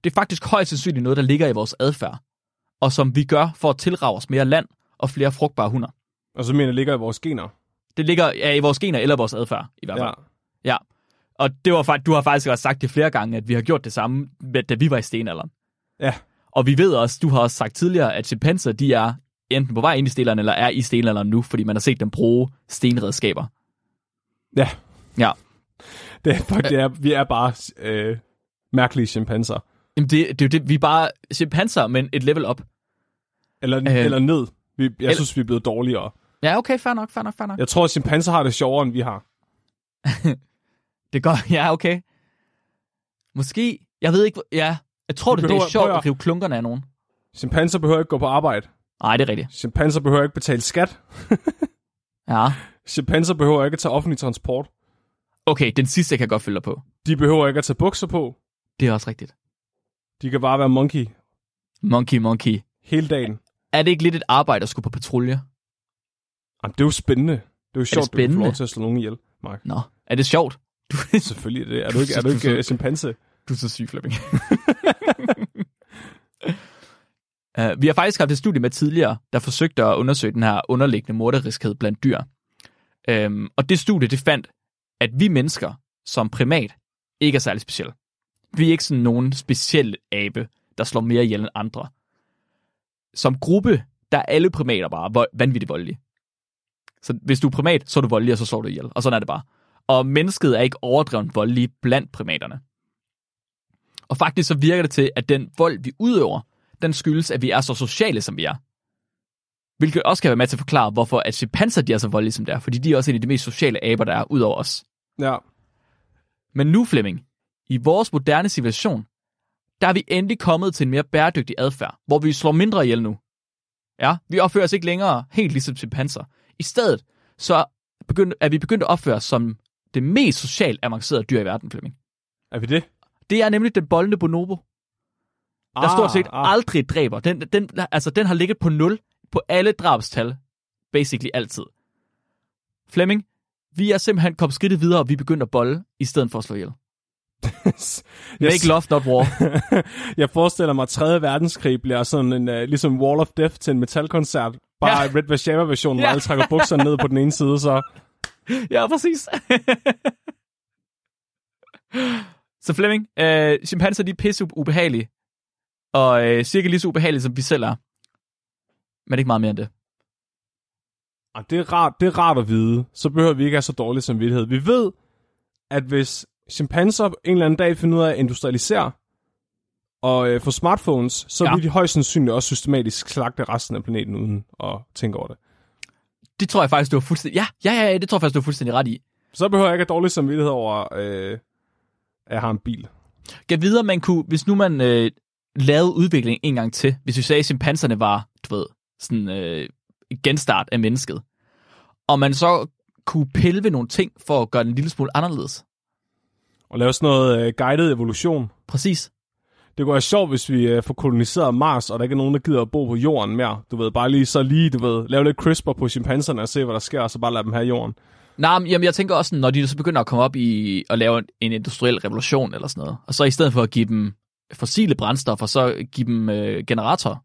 Det er faktisk højst sandsynligt noget, der ligger i vores adfærd, og som vi gør for at tilrage os mere land og flere frugtbare hunder. Og så mener jeg, ligger i vores gener. Det ligger ja, i vores gener eller vores adfærd, i hvert fald. Ja. Ja, og det var, du har faktisk også sagt det flere gange, at vi har gjort det samme, da vi var i stenalderen. Ja. Og vi ved også, du har også sagt tidligere, at chimpanser, de er enten på vej ind i stenalderen, eller er i stenalderen nu, fordi man har set dem bruge stenredskaber. Ja. Ja. Det er, det er, vi er bare øh, mærkelige chimpanser. Jamen det, det er jo det, vi er bare chimpanser, men et level up. Eller, Øh. eller ned. Vi, jeg Eller- synes, vi er blevet dårligere. Ja, okay, fair nok, fair nok, fair nok. Jeg tror, at chimpanser har det sjovere, end vi har. Det går, ja, okay. Måske, jeg ved ikke, ja, jeg tror, det, det er sjovt at- rive klunkerne af nogen. Chimpanser behøver ikke gå på arbejde. Nej, det er rigtigt. Chimpanser behøver ikke betale skat. Ja, Chimpanser behøver ikke at tage offentlig transport. okay, den sidste kan jeg godt følge dig på. De behøver ikke at tage bukser på. Det er også rigtigt. De kan bare være monkey Monkey, monkey. hele dagen. Er det ikke lidt et arbejde at skulle på patrulje? Jamen, det er jo spændende. Det er jo sjovt, at du kan få spændende? lov til at slå nogen ihjel, Mark. Nå, er det sjovt? Du, Selvfølgelig er det. Er du ikke, er du ikke uh, chimpanse? du er så syg, Flemming. uh, vi har faktisk haft et studie med tidligere, der forsøgte at undersøge den her underliggende morderiskhed blandt dyr. Um, og det studie, det fandt, at vi mennesker som primat ikke er særlig specielle. Vi er ikke sådan nogen speciel abe, der slår mere ihjel end andre. Som gruppe, der er alle primater bare vanvittigt voldelige. Så hvis du er primat, så er du voldelig, og så slår du ihjel. Og sådan er det bare. Og mennesket er ikke overdrevet voldelige blandt primaterne. Og faktisk så virker det til, at den vold, vi udøver, den skyldes, at vi er så sociale, som vi er. Hvilket også kan være med til at forklare, hvorfor at chimpanser de er så voldelige, som de er. Fordi de er også en af de mest sociale aber, der er, ud over os. Ja. Men nu, Flemming, i vores moderne civilisation, der er vi endelig kommet til en mere bæredygtig adfærd, hvor vi slår mindre ihjel nu. Ja, vi opfører os ikke længere helt ligesom chimpanser. I stedet, så begynd, er vi begyndt at opføre os som det mest socialt avancerede dyr i verden, Flemming. Er vi det? Det er nemlig den boldende bonobo, der Ah, stort set aldrig dræber. Den, den, altså, den har ligget på 0 på alle drabstal, basically altid. Flemming, vi er simpelthen kommet skridtet videre, og vi er begyndt at bolle, i stedet for at slå ihjel. Yes. Make love, not war. jeg forestiller mig, at 3. verdenskrig bliver sådan en, uh, ligesom Wall of Death til en metalkoncert. Bare Ja. Red Vashava-versionen, ja. Hvor alle trækker bukserne ned på den ene side, så... ja, præcis. så Flemming, øh, chimpanser de er pisse ubehagelige. Og øh, cirka lige så ubehagelige, som vi selv er. Men ikke meget mere end det. Og det er, rart, det er rart at vide. Så behøver vi ikke have så dårlig samvittighed. Vi ved, at hvis chimpanser en eller anden dag finder ud af at industrialisere og øh, få smartphones, så Ja. vil de højst sandsynligt også systematisk slagte resten af planeten uden at tænke over det. Det tror jeg faktisk, du har fuldstændig... Ja, ja, ja, det tror jeg faktisk, du har fuldstændig ret i. Så behøver jeg ikke have dårlig samvittighed over, øh, at jeg har en bil. Gav videre, man kunne, hvis nu man øh, lavede udvikling en gang til, hvis vi sagde, at chimpanserne var, du ved, sådan øh, en genstart af mennesket, og man så kunne pille ved nogle ting for at gøre den en lille smule anderledes. Og lave sådan noget øh, guided evolution. Præcis. Det kunne være sjovt, hvis vi øh, får koloniseret Mars, og der ikke er nogen, der gider at bo på jorden mere. Du ved, bare lige så lige, du ved, lave lidt CRISPR på chimpanserne og se, hvad der sker, og så bare lade dem have jorden. Nej, men jamen, jeg tænker også, når de så begynder at komme op i at lave en, en industriel revolution eller sådan noget, og så i stedet for at give dem fossile brændstoffer, så give dem øh, generatorer.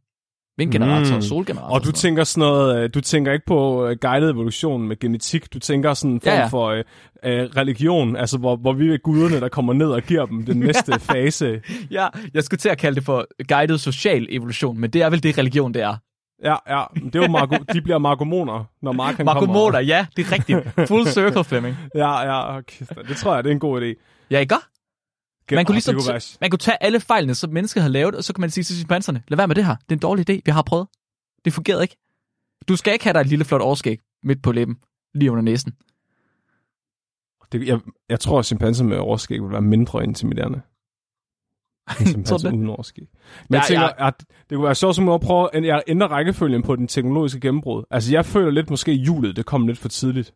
Vindgeneratorer, Mm. solgeneratorer. Og du sådan tænker sådan noget, øh, du tænker ikke på øh, guided evolution med genetik, du tænker sådan en form Ja, ja, for øh, øh, religion, altså hvor, hvor vi er guderne, der kommer ned og giver dem den næste fase. Ja, jeg skulle til at kalde det for guided social evolution, men det er vel det religion, det er. Ja, ja, det er jo margo- de bliver margomoner, når Mark han Marco kommer. Moder, ja, det er rigtigt. Full circle, Flemming. Ja, ja, okay. det tror jeg, det er en god idé. Ja, ikke godt? Man kunne, ligesom, kunne være... man kunne tage alle fejlene, som mennesket har lavet, og så kan man sige til chimpanserne, lad være med det her. Det er en dårlig idé. Vi har prøvet. Det fungerede ikke. Du skal ikke have dig et lille flot overskæg midt på læben, lige under næsen. Det, jeg, jeg tror, at chimpanser med overskæg vil være mindre intimiderende. End chimpanser uden overskæg. Men Ja, jeg tænker, ja. at det kunne være sjovt som at prøve at jeg ændre rækkefølgen på den teknologiske gennembrud. Altså, jeg føler lidt måske, hjulet det kom lidt for tidligt.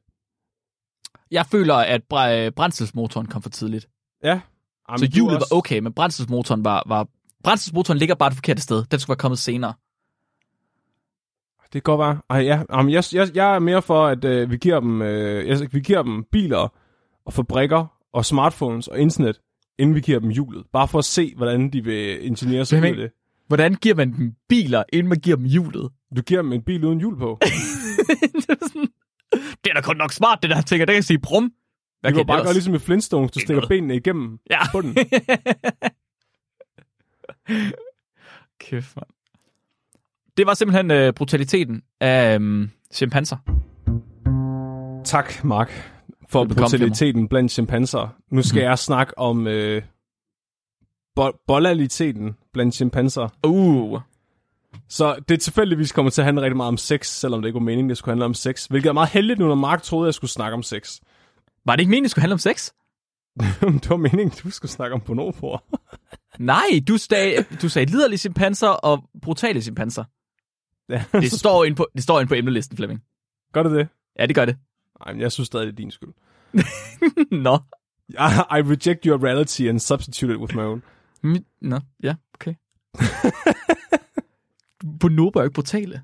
Jeg føler, at br- brændselsmotoren kom for tidligt. Ja. Jamen, så hjulet også- var okay, men brændselsmotoren var, var... Brændselsmotoren ligger bare det forkerte sted. Den skulle være kommet senere. Det kan godt være. Ej, ja. Jamen, jeg, jeg, jeg er mere for, at øh, vi, giver dem, øh, jeg, vi giver dem biler og fabrikker og smartphones og internet, inden vi giver dem hjulet. Bare for at se, hvordan de vil ingeniere sig ud det. Hvordan giver man dem biler, inden man giver dem hjulet? Du giver dem en bil uden hjul på. det, er sådan, det er da kun nok smart, det der tænker. Det kan sige brum. Hvad Du kan bare gøre ligesom i Flintstones. Du Ikke stikker noget. benene igennem Ja. bunden. Kæft, mand. Det var simpelthen øh, brutaliteten af øh, chimpanser. Tak, Mark, for Velbekomme, brutaliteten blandt chimpanser. Nu skal Mhm. jeg snakke om øh, bo- bollaliteten blandt chimpanser. Uh. Så det tilfældigvis kommer til at handle rigtig meget om sex, selvom det ikke var meningen, det skulle handle om sex. Hvilket er meget heldigt nu, når Mark troede, jeg skulle snakke om sex. Var det ikke meningen, det skulle handle om sex? det var meningen, du skulle snakke om bonoboer. Nej, du, sag, du sagde liderlige chimpanser og brutale chimpanser. ja, Det står inde på, det står inde på emnelisten, Flemming. Gør det det? Ja, det gør det. Nej, men jeg synes stadig, det er din skyld. Nå. I, I reject your reality and substitute it with my own. Nå, ja, okay. Bonobo er ikke brutale.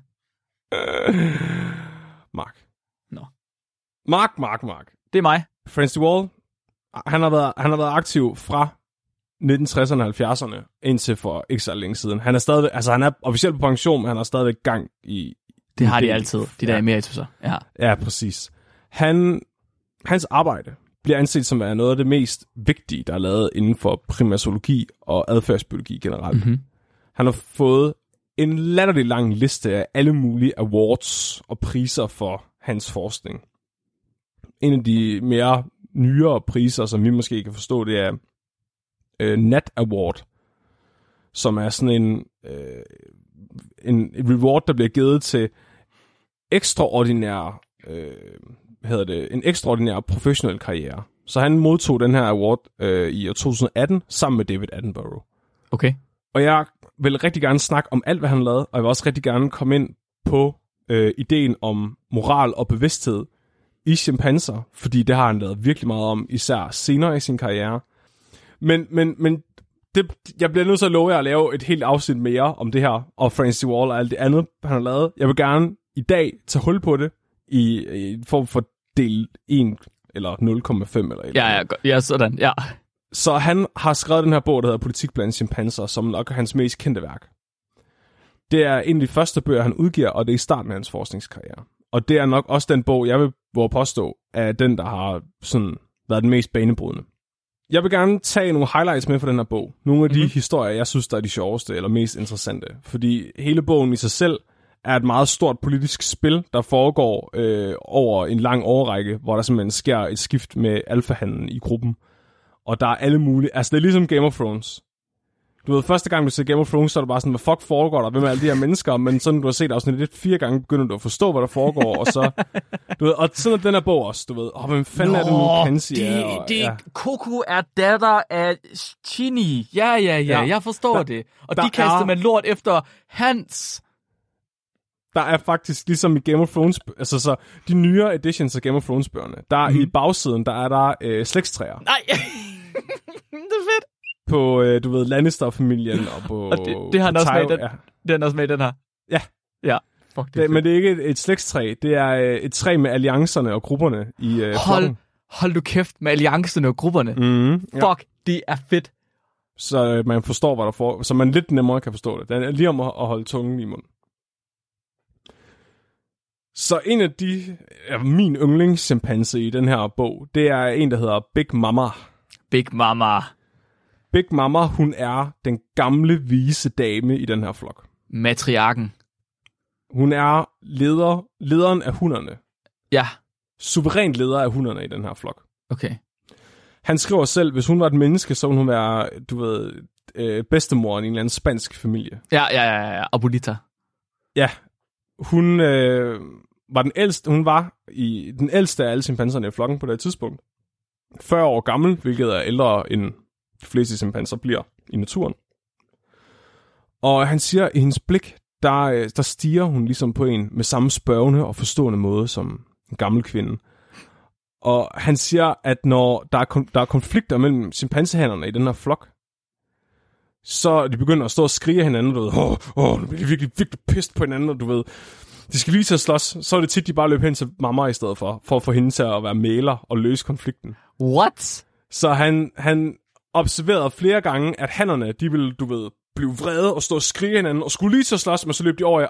Mark. Nå. Mark, Mark, Mark. Det er mig. Francis de Waal, han har været, han har været aktiv fra 1960'erne og 70'erne indtil for ikke så længe siden. Han er stadig, altså han er officielt på pension, men han har stadigvæk gang i... Det har de altid, de der Ja. emerituser. Ja. Ja, præcis. Han, hans arbejde bliver anset som at være noget af det mest vigtige, der er lavet inden for primatologi og adfærdsbiologi generelt. Mm-hmm. Han har fået en latterlig lang liste af alle mulige awards og priser for hans forskning. En af de mere nyere priser, som vi måske kan forstå, det er øh, Nat Award, som er sådan en, øh, en reward, der bliver givet til ekstraordinær, øh, hvad hedder det, en ekstraordinær professionel karriere. Så han modtog den her award øh, i år 2018 sammen med David Attenborough. Okay. Og jeg vil rigtig gerne snakke om alt, hvad han lavede, og jeg vil også rigtig gerne komme ind på øh, ideen om moral og bevidsthed i chimpanser, fordi det har han lavet virkelig meget om, især senere i sin karriere. Men, men, men det, jeg bliver nødt til at love jer at lave et helt afsnit mere om det her, og Francis Wall og alt det andet, han har lavet. Jeg vil gerne i dag tage hul på det i, i en form for del 1 eller 0,5 eller et Ja, ja, ja, sådan. Ja. så han har skrevet den her bog, der hedder Politik blandt chimpanser, som nok er hans mest kendte værk. Det er en af de første bøger, han udgiver, og det er i starten af hans forskningskarriere. Og det er nok også den bog, jeg vil påstå, er den, der har sådan været den mest banebrydende. Jeg vil gerne tage nogle highlights med fra den her bog. Nogle af de Mhm. mm-hmm. historier, jeg synes, der er de sjoveste eller mest interessante. Fordi hele bogen i sig selv er et meget stort politisk spil, der foregår øh, over en lang årrække, hvor der simpelthen sker et skift med alfahanden i gruppen. Og der er alle mulige... Altså, det er ligesom Game of Thrones. Du ved, første gang du ser Game of Thrones, så er du bare sådan, hvad fuck foregår der? Hvem er alle de her mennesker? Men sådan, du har set afsnit lidt fire gange, begynder du at forstå, hvad der foregår, og så... Du ved, og sådan er den her bog også, du ved. Åh, hvem fanden er det nu, Kenzie det, er? Og, det, ja. Coco er datter af Chini. Ja, ja, ja, Ja. jeg forstår Der- det. Og der de kaster er- man lort efter Hans. Der er faktisk, ligesom i Game of Thrones, altså så de nyere editions af Game of Thrones-bøgerne, der Mhm. mm. i bagsiden, der er der øh, slægtstræer Nej, det er fedt. På, øh, du ved, Lannister-familien og på... Og det- det har han også med i den. Ja. Den er også med i den her. Ja. Ja. Fuck, det Det, men det er ikke et, et slægtstræ, det er øh, et træ med alliancerne og grupperne i øh, Hold, flokken. hold du kæft med alliancerne og grupperne. Mm, ja. Fuck, det er fedt. Så øh, man forstår, hvad der får, så man lidt nemmere kan forstå det. Den er lige om at, at holde tungen i munden. Så en af de, ja, min yndlingschimpanse i den her bog, det er en, der hedder Big Mama. Big Mama. Big Mama, hun er den gamle, vise dame i den her flok. Matriarken. Hun er leder, lederen af hunderne. Ja, Suveræn leder af hunderne i den her flok. okay. Han skriver selv, hvis hun var et menneske, så ville hun være, du ved, øh, bedstemoren i en eller anden spansk familie. Ja, ja, ja, ja. Abolita. Ja, hun øh, var den ældste, hun var i den ældste af alle chimpanserne i flokken på det tidspunkt. 40 år gammel, hvilket er ældre end de fleste chimpanser bliver i naturen. Og han siger, at i hendes blik, der, øh, der stiger hun ligesom på en med samme spørgende og forstående måde som en gammel kvinde. Og han siger, at når der er, der er konflikter mellem chimpansehannerne i den her flok, så de begynder at stå og skrige af hinanden, du ved, åh, åh, nu bliver de virkelig, virkelig pist på hinanden, og du ved, de skal lige til at slås, så er det tit, de bare løber hen til mamma i stedet for, for at få hende til at være maler og løse konflikten. What? Så han, han observerede flere gange, at hannerne, de ville, du ved, blive vrede og stå og skrige hinanden, og skulle lige at slås, men så løb de over i,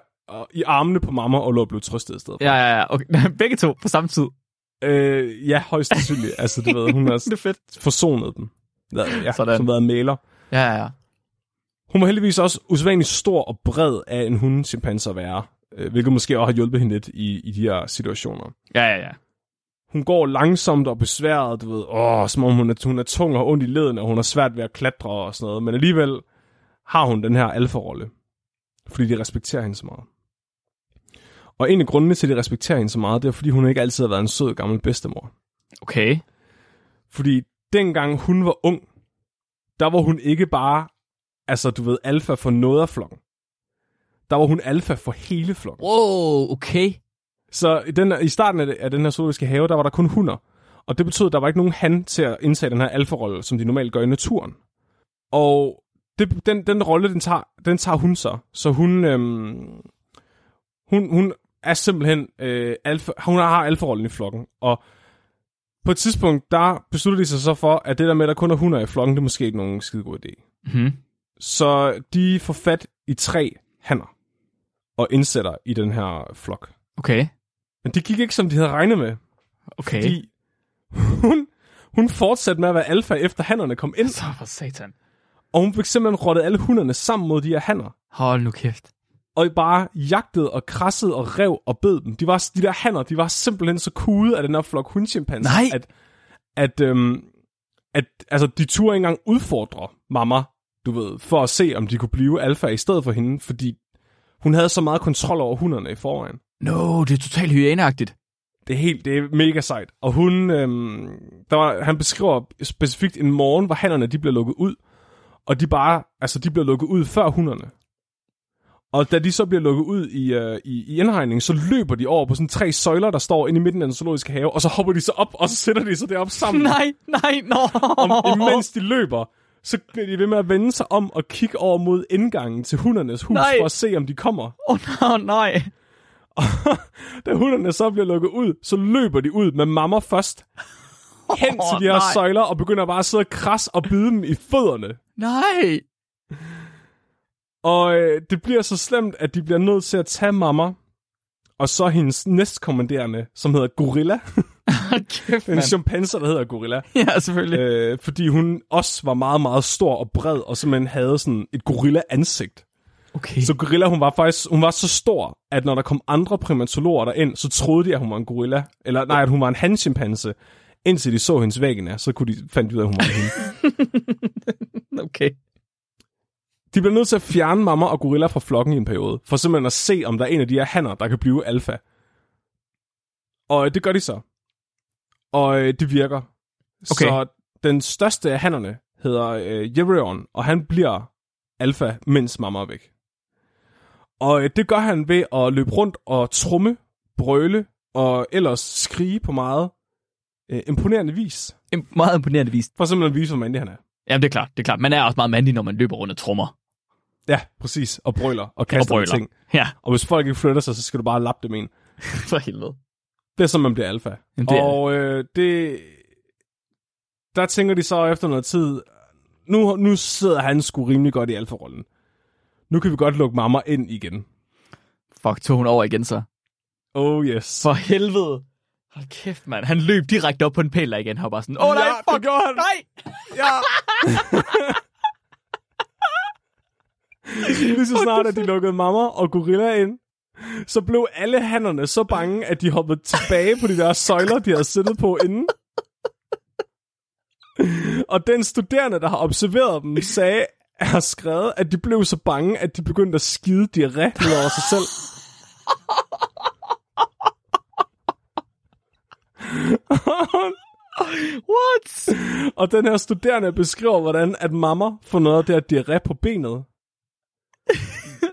i armene på mamma og lå og blev trøstet i stedet. Ja, ja, ja. Okay. Begge to på samme tid. Øh, ja, højst sandsynligt. altså, du ved, hun har Det er fedt. forsonet dem. Ja, Sådan. Sådan. som været maler. Ja, ja, ja. Hun var heldigvis også usædvanligt stor og bred af en hundechimpanse at være, øh, hvilket måske også har hjulpet hende lidt i, i de her situationer. Ja, ja, ja. Hun går langsomt og besværet, du ved, åh, som om hun er, hun er tung og ondt i leden, og hun har svært ved at klatre og sådan noget, men alligevel har hun den her alfa-rolle, fordi de respekterer hende så meget. Og en af grundene til, at de respekterer hende så meget, det er, fordi hun ikke altid har været en sød gammel bedstemor. Okay. Fordi dengang hun var ung, der var hun ikke bare, altså du ved, alfa for noget af flokken. Der var hun alfa for hele flokken. Wow, okay. Så i, den, i starten af, det, af den her zoologiske have, der var der kun hunder. Og det betød, at der var ikke nogen han til at indtage den her alfa-rolle, som de normalt gør i naturen. Og det, den, den rolle, den tager, den tager hun så. Så hun, øhm, hun, hun er simpelthen øh, alfa, hun har alfa-rollen i flokken, og på et tidspunkt, der beslutter de sig så for, at det der med, at der kun er hunder i flokken, det er måske ikke nogen skide god idé. Hmm. Så de får fat i tre hanner og indsætter i den her flok. Okay. Men det gik ikke, som de havde regnet med, Okay. fordi hun, hun fortsatte med at være alfa, efter hannerne kom ind, Så for satan. og hun fik simpelthen rottet alle hunderne sammen mod de her hanner. Hold nu kæft. og bare jagtede og krassede og rev og bed dem. De, var, de der hanner, de var simpelthen så kude af den her flok hundchimpanser, Nej. at, at, øhm, at altså, de turde ikke engang udfordre mamma, du ved, for at se, om de kunne blive alfa i stedet for hende, fordi hun havde så meget kontrol over hunderne i forvejen. No, det er totalt hyæneagtigt. Det er helt, det er mega sejt. Og hun, øhm, der var, han beskriver specifikt en morgen, hvor hannerne de bliver lukket ud, og de bare, altså de bliver lukket ud før hunderne. Og da de så bliver lukket ud i, øh, i, i indhegningen, så løber de over på sådan tre søjler, der står inde i midten af den zoologiske have, og så hopper de så op, og så sætter de sig derop sammen. Nej, nej, nå. Og imens de løber, så bliver de ved med at vende sig om og kigge over mod indgangen til hundernes hus, Nej. for at se, om de kommer. Åh, oh, no, nej. Da hunderne så bliver lukket ud, så løber de ud med mamma først hen Åh, til de her nej. søjler, og begynder bare at sidde og kras og bide dem i fødderne. Nej. Og øh, det bliver så slemt, at de bliver nødt til at tage mamma, og så hendes næstkommanderende, som hedder Gorilla. Kæft, en chimpanse, der hedder Gorilla. Ja, selvfølgelig. øh, fordi hun også var meget, meget stor og bred, og simpelthen havde sådan et gorilla-ansigt. Okay. Så Gorilla, hun var faktisk hun var så stor, at når der kom andre primatologer derind, så troede de, at hun var en gorilla. Eller nej, at hun var en hanchimpanse. Indtil de så hendes væggene, så kunne de fandt de ud af, at hun var hende. Okay. De bliver nødt til at fjerne mamma og gorilla fra flokken i en periode, for simpelthen at se, om der er en af de her hanner, der kan blive alfa. Og øh, det gør de så. Og øh, det virker. Okay. Så den største af hannerne hedder øh, Jerion, og han bliver alfa, mens mamma er væk. Og øh, det gør han ved at løbe rundt og trumme, brøle og ellers skrige på meget øh, imponerende vis. En meget imponerende vis. For simpelthen at vise, hvor mandig han er. Jamen, det er klart. Det er klart. Man er også meget mandig, når man løber rundt og trummer. Ja, præcis. Og brøler og kaster Og brøler. ting. Ja, Og hvis folk ikke flytter sig, så skal du bare lappe dem ind. for helvede. Det er så, man bliver alfa. Jamen, det og øh, det... Der tænker de så efter noget tid, nu, nu sidder han sgu rimelig godt i alfa-rollen. Nu kan vi godt lukke mamma ind igen. Fuck, tog hun over igen så. Oh yes. For helvede. Hold kæft, mand. Han løb direkte op på en pæl igen. Han var bare sådan, åh oh, nej, Ja, det fuck, gjorde han. nej. Ja! Lige så snart, at de lukkede mamma og gorilla ind, så blev alle hannerne så bange, at de hoppede tilbage på de der søjler, de havde siddet på inden. Og den studerende, der har observeret dem, sagde, har skrevet, at de blev så bange, at de begyndte at skide ned over sig selv. What? Og den her studerende beskriver, hvordan at mamma får noget af det her diarré på benet.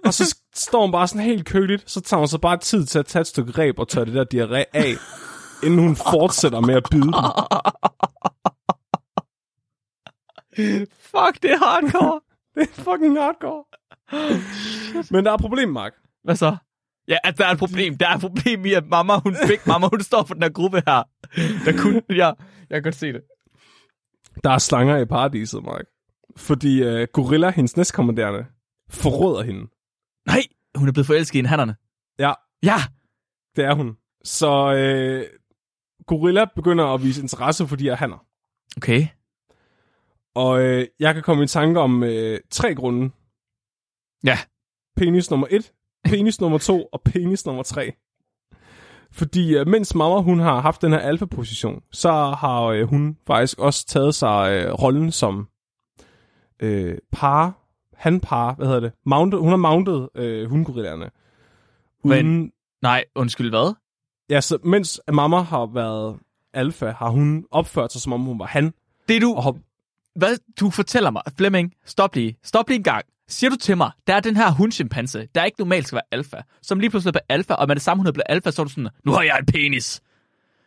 og så står hun bare sådan helt køligt, så tager hun så bare tid til at tage et stykke reb og tørre det der diarré af, inden hun fortsætter med at bide dem. Fuck, det er hardcore. Det er fucking hardcore. Men der er et problem, Mark. Hvad så? Ja, at der er et problem. Der er et problem i, at mamma, hun fik mamma, hun står for den her gruppe her. Der kunne, ja, jeg kan godt se det. Der er slanger i paradiset, Mark. Fordi uh, Gorilla, hendes næstkommanderende, forråder hende. Nej, hun er blevet forelsket i en hannerne. Ja, Ja. det er hun. Så øh, Gorilla begynder at vise interesse for de her hanner. Okay. Og øh, jeg kan komme i tanke om øh, tre grunde. Ja. Penis nummer et, penis nummer to og penis nummer tre. Fordi øh, mens mamma hun har haft den her alfa-position, så har øh, hun faktisk også taget sig øh, rollen som øh, par, hanpar, hvad hedder det? Mounted, hun har mounted øh, hundgorillerne. Uden, Nej, undskyld, hvad? ja, så mens mamma har været alfa, har hun opført sig, som om hun var han. Det du, Og har, hvad du fortæller mig, Flemming, stop lige, stop lige en gang. Siger du til mig, der er den her hundchimpanse, der ikke normalt skal være alfa, som lige pludselig bliver alfa, og med det samme hun er blevet alfa, så er du sådan, nu har jeg en penis.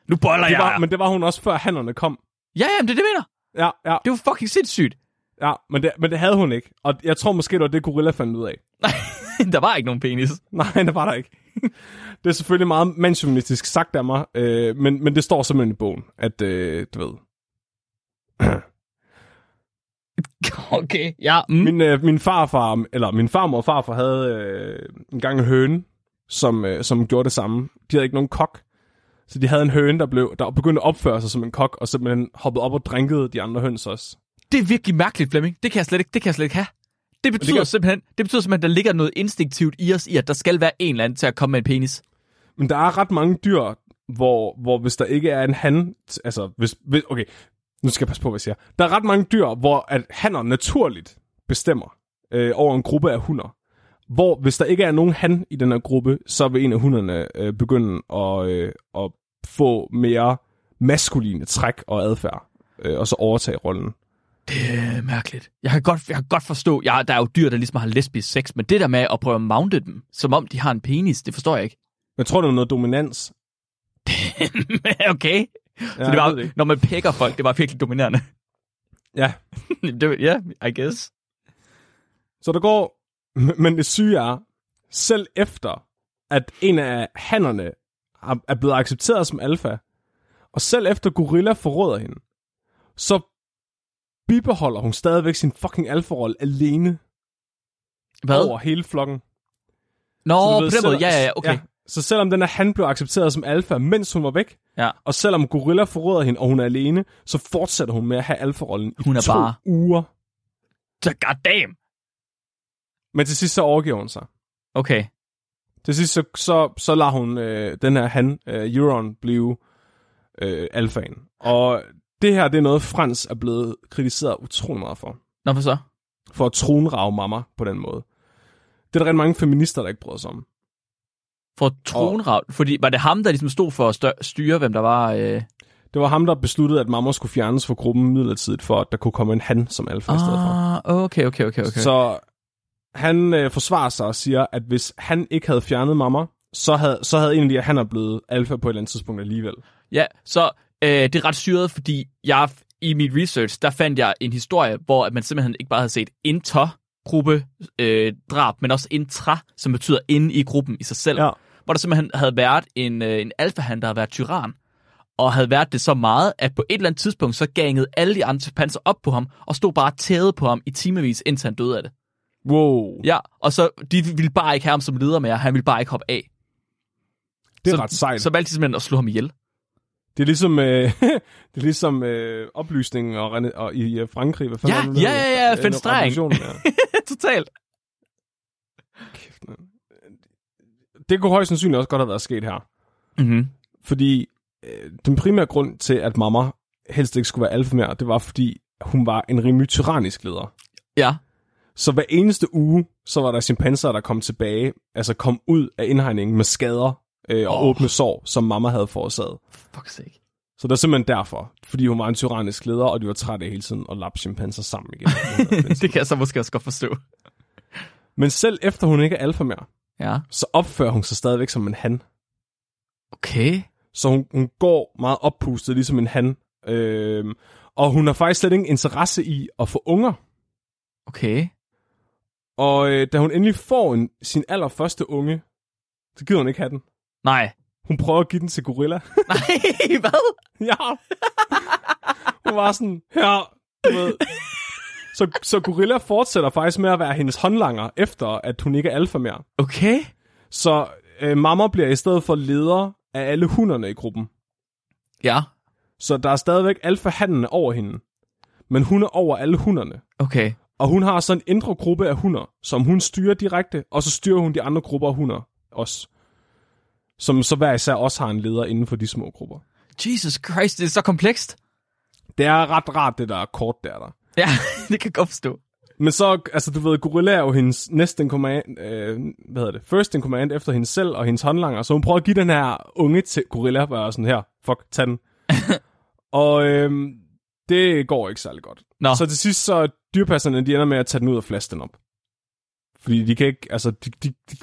Nu boller det jeg. var, men det var hun også før hannerne kom. Ja, jamen, det er det, mener. Ja, ja. Det var fucking sindssygt. Ja, men det, men det havde hun ikke. Og jeg tror måske, det var det, gorilla fandt ud af. der var ikke nogen penis. Nej, det var der ikke. det er selvfølgelig meget mandsjuvenistisk sagt af mig, øh, men, men det står simpelthen i bogen, at øh, du ved. Okay, ja. Mm. Min, øh, min farfar, eller min farmor og farfar havde øh, en gang en høne, som, øh, som gjorde det samme. De havde ikke nogen kok, så de havde en høne, der, blev, der begyndte at opføre sig som en kok, og simpelthen hoppede op og drinkede de andre høns også. Det er virkelig mærkeligt, Flemming. Det kan jeg slet ikke, det kan jeg slet ikke have. Det betyder, det kan- simpelthen, det betyder simpelthen, at der ligger noget instinktivt i os, i at der skal være en eller anden til at komme med en penis. Men der er ret mange dyr, hvor, hvor hvis der ikke er en han... Altså, hvis, hvis, okay, nu skal jeg passe på, hvad jeg siger. Der er ret mange dyr, hvor at hanner naturligt bestemmer øh, over en gruppe af hunder. Hvor hvis der ikke er nogen han i den her gruppe, så vil en af hunderne øh, begynde at, øh, at få mere maskuline træk og adfærd, øh, og så overtage rollen. Det er mærkeligt. Jeg kan godt, jeg kan godt forstå, ja, der er jo dyr, der ligesom har lesbisk sex, men det der med at prøve at mounte dem, som om de har en penis, det forstår jeg ikke. Jeg tror, det er noget dominans. okay. Ja, Så det var, ved ikke. når man pækker folk, det var virkelig dominerende. Ja, det, ja, I guess. Så der går... Men det syge er, selv efter, at en af hannerne er blevet accepteret som alfa, og selv efter gorilla forråder hende, så bibeholder hun stadigvæk sin fucking alfa-rolle alene Hvad? over hele flokken. Nå, Så du på ved, den måde, ja, ja, ja, okay. Så selvom den her han blev accepteret som alfa, mens hun var væk, Ja. og selvom gorilla forråder hende, og hun er alene, så fortsætter hun med at have alfa-rollen i Hun er to bare- uger. Så goddamn. Men til sidst så overgiver hun sig. Okay. Til sidst, så, så, så lader hun øh, den her han, øh, Euron, blive øh, alfaen. Og det her, det er noget, Frans er blevet kritiseret utrolig meget for. Nå, hvad så? For at tronrage mamma på den måde. Det er der rigtig mange feminister, der ikke bryder sig om. For tronrav. Fordi var det ham, der ligesom stod for at styre, hvem der var... Øh... Det var ham, der besluttede, at mamma skulle fjernes fra gruppen midlertidigt, for at der kunne komme en han som alfa i stedet for. Ah, okay, okay, okay, okay. Så han øh, forsvarer sig og siger, at hvis han ikke havde fjernet mamma, så havde, så havde en af de her hanner blevet alfa på et eller andet tidspunkt alligevel. Ja, så øh, det er ret syret, fordi jeg i mit research, der fandt jeg en historie, hvor at man simpelthen ikke bare havde set inter gruppe øh, drab, men også intra, som betyder inde i gruppen i sig selv. Ja. Hvor der simpelthen havde været en, øh, en alfahan, der havde været tyran, og havde været det så meget, at på et eller andet tidspunkt, så gangede alle de andre chimpanser op på ham, og stod bare tædet på ham i timevis, indtil han døde af det. Wow. Ja, og så de ville bare ikke have ham som leder mere, han ville bare ikke hoppe af. Det er så, ret sejt. Så valgte de simpelthen at slå ham ihjel. Det er ligesom, øh, det er ligesom øh, oplysningen og, rene- og i øh, Frankrig. Hvad fanden Ja, ja, ja, ja, Øh, fenstrering. revolutionen, Ja. Totalt. Kæft, mand. Det kunne højst sandsynligt også godt have været sket her. Mm-hmm. Fordi øh, den primære grund til, at mamma helst ikke skulle være alfa mere, det var fordi, hun var en rimelig tyrannisk leder. Ja. Så hver eneste uge, så var der chimpanser, der kom tilbage, altså kom ud af indhegningen med skader øh, og Åh. åbne sår, som mamma havde forårsaget. Fuck sake. Så det er simpelthen derfor, fordi hun var en tyrannisk leder, og de var trætte hele tiden at lappe chimpanser sammen igen. det kan jeg så måske også godt forstå. Men selv efter hun ikke er alfa mere, Ja. så opfører hun sig stadigvæk som en han. Okay. Så hun, hun går meget oppustet, ligesom en han. Øhm, og hun har faktisk slet ingen interesse i at få unger. Okay. Og øh, da hun endelig får en, sin allerførste unge, så gider hun ikke have den. Nej. Hun prøver at give den til gorilla. Nej, hvad? ja. Hun var sådan, her, du ved. Så, så gorilla fortsætter faktisk med at være hendes håndlanger, efter at hun ikke er alfa mere. Okay. Så øh, mamma bliver i stedet for leder af alle hunderne i gruppen. Ja. Så der er stadigvæk alfa-hannene over hende. Men hun er over alle hunderne. Okay. Og hun har sådan en indre gruppe af hunder, som hun styrer direkte, og så styrer hun de andre grupper af hunder også. Som så hver især også har en leder inden for de små grupper. Jesus Christ, det er så komplekst. Det er ret rart, det der kort der er der. Ja, det kan jeg godt forstå. Men så, altså du ved, Gorilla er jo hendes næste in command, øh, hvad hedder det, first in command efter hende selv og hendes håndlanger, så hun prøver at give den her unge til Gorilla, bare sådan her, fuck, tag den. og øh, det går ikke særlig godt. Nå. Så til sidst, så dyrpasserne, de ender med at tage den ud og flaske den op. Fordi de kan ikke, altså, de, de, de,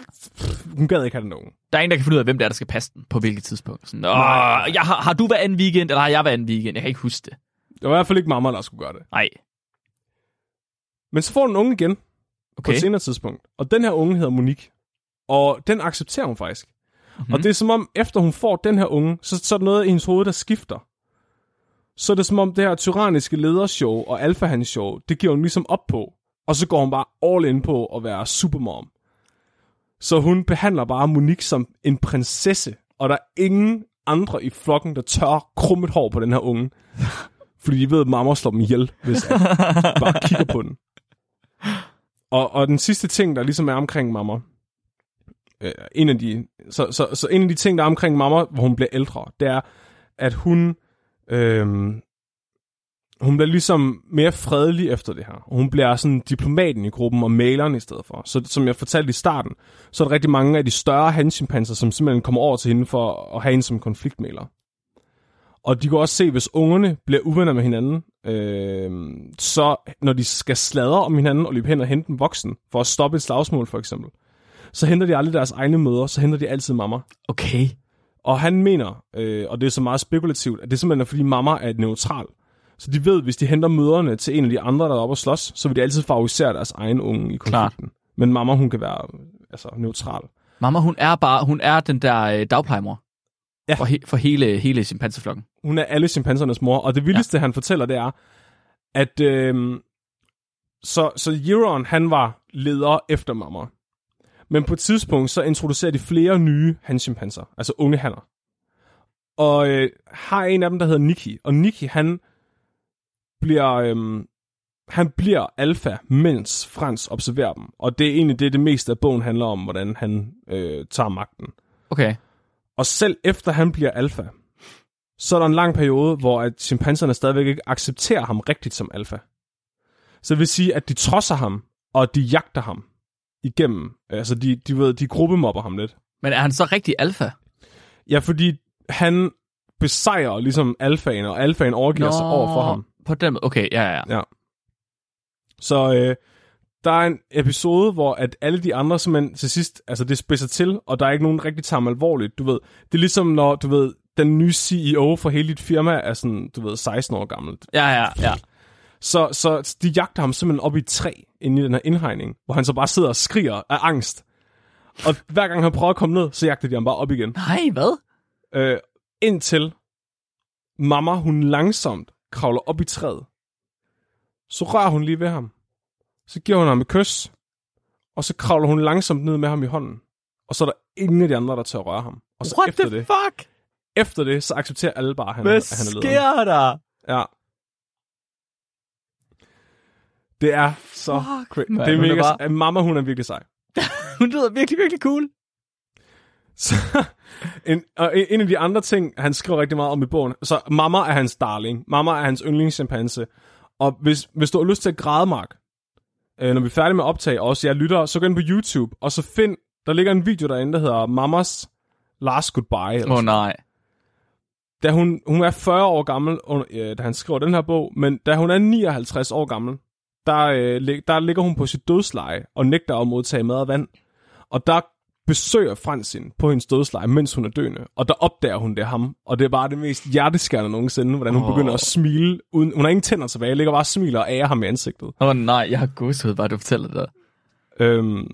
hun gad ikke have den unge. Der er ingen, der kan finde ud af, hvem det er, der skal passe den på hvilket tidspunkt. Sådan, Åh, Nej. jeg har, har du været anden weekend, eller har jeg været anden weekend? Jeg kan ikke huske det. Det var i hvert fald ikke mamma, der skulle gøre det. Nej. Men så får hun en unge igen okay. på et senere tidspunkt. Og den her unge hedder Monique. Og den accepterer hun faktisk. Mm-hmm. Og det er som om, efter hun får den her unge, så, så er der noget i hendes hoved, der skifter. Så er det som om, det her tyranniske ledershow og alfahans show, det giver hun ligesom op på. Og så går hun bare all in på at være supermom. Så hun behandler bare Monique som en prinsesse, og der er ingen andre i flokken, der tør krumme et hår på den her unge. Fordi de ved, at mamma slår dem ihjel, hvis de bare kigger på den. Og, og den sidste ting, der ligesom er omkring mamma, øh, en af de, så, så, så en af de ting, der er omkring mamma, hvor hun bliver ældre, det er, at hun, øh, hun bliver ligesom mere fredelig efter det her. Og hun bliver sådan diplomaten i gruppen og maleren i stedet for. Så som jeg fortalte i starten, så er der rigtig mange af de større handchimpanser, som simpelthen kommer over til hende for at have hende som konfliktmaler. Og de kan også se, hvis ungerne bliver uvenner med hinanden, øh, så når de skal sladre om hinanden og løbe hen og hente en voksen, for at stoppe et slagsmål for eksempel, så henter de aldrig deres egne møder, så henter de altid mamma. Okay. Og han mener, øh, og det er så meget spekulativt, at det simpelthen er, fordi mamma er neutral. Så de ved, hvis de henter møderne til en af de andre, der er oppe og slås, så vil de altid favorisere deres egen unge i konflikten. Klar. Men mamma, hun kan være altså, neutral. Mamma, hun er bare, hun er den der øh, dagplejemor. Ja. For, he, for hele, hele chimpanseflokken. Hun er alle chimpansernes mor, og det vildeste, ja. han fortæller, det er, at øh, så, så Euron, han var leder efter mamma. Men på et tidspunkt, så introducerer de flere nye hanchimpanser, altså unge hanner. Og øh, har en af dem, der hedder Nikki. Og Nikki, han bliver, øh, han bliver alfa, mens Frans observerer dem. Og det er egentlig det, det meste af bogen handler om, hvordan han øh, tager magten. Okay. Og selv efter han bliver alfa, så er der en lang periode, hvor at chimpanserne stadigvæk ikke accepterer ham rigtigt som alfa. Så det vil sige, at de trodser ham, og de jagter ham igennem. Altså, de, de, ved, de gruppemobber ham lidt. Men er han så rigtig alfa? Ja, fordi han besejrer ligesom alfaen, og alfaen overgiver Nå. sig over for ham. På den måde. Okay, ja, ja, ja. Så øh, der er en episode, hvor at alle de andre simpelthen til sidst, altså det spidser til, og der er ikke nogen rigtig tager alvorligt. Du ved, det er ligesom når, du ved, den nye CEO for hele dit firma er sådan, du ved, 16 år gammel. Ja, ja, ja. Så, så de jagter ham simpelthen op i et træ inde i den her indhegning, hvor han så bare sidder og skriger af angst. Og hver gang han prøver at komme ned, så jagter de ham bare op igen. Nej, hvad? Øh, indtil mamma, hun langsomt kravler op i træet. Så rører hun lige ved ham. Så giver hun ham et kys. Og så kravler hun langsomt ned med ham i hånden. Og så er der ingen af de andre, der tør at røre ham. Og så What efter the det, fuck? efter det, så accepterer alle bare, at han, Hvad at han er lederen. sker der? Ja. Det er så Fuck, crazy. Det er hun er mega bare-. Mamma, hun er virkelig sej. Hun lyder virkelig, virkelig cool. Så, en, og en en af de andre ting, han skriver rigtig meget om i bogen, så mamma er hans darling. Mamma er hans yndlingschimpanse. Og hvis, hvis du har lyst til at græde, Mark, øh, når vi er færdige med at optage, og også jeg lytter, så gå ind på YouTube, og så find, der ligger en video derinde, der hedder Mammas Last Goodbye. Åh oh, nej. da hun, hun er 40 år gammel, under, øh, da han skriver den her bog, men da hun er 59 år gammel, der, øh, der ligger hun på sit dødsleje og nægter at modtage mad og vand. Og der besøger Frans hende på hendes dødsleje, mens hun er døende. Og der opdager hun, det ham. Og det er bare det mest hjerteskærende nogensinde, hvordan hun oh. begynder at smile. Uden, hun har ingen tænder tilbage, ligger bare og smiler og ærer ham i ansigtet. Åh oh, nej, jeg har gåsehud, bare du fortæller det. Øhm,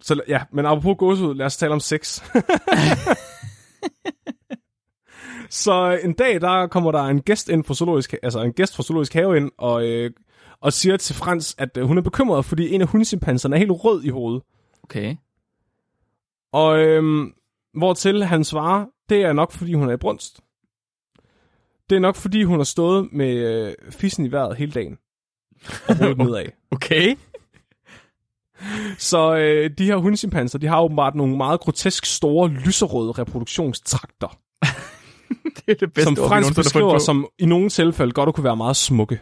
så ja, men apropos gåsehud, lad os tale om sex. så en dag, der kommer der en gæst ind fra zoologisk, altså en gæst fra zoologisk have ind, og, øh, og siger til Frans, at øh, hun er bekymret, fordi en af hundsimpanserne er helt rød i hovedet. Okay. Og øhm, hvortil han svarer, det er nok, fordi hun er i brunst. Det er nok, fordi hun har stået med øh, fissen i vejret hele dagen. Og hovedet nedad. Okay. Så øh, de her hundchimpanser, de har åbenbart nogle meget grotesk store, lyserøde reproduktionstrakter, det er det bedste som ord, vi Frans nogensinde har fundet beskriver som i nogle tilfælde godt kunne være meget smukke.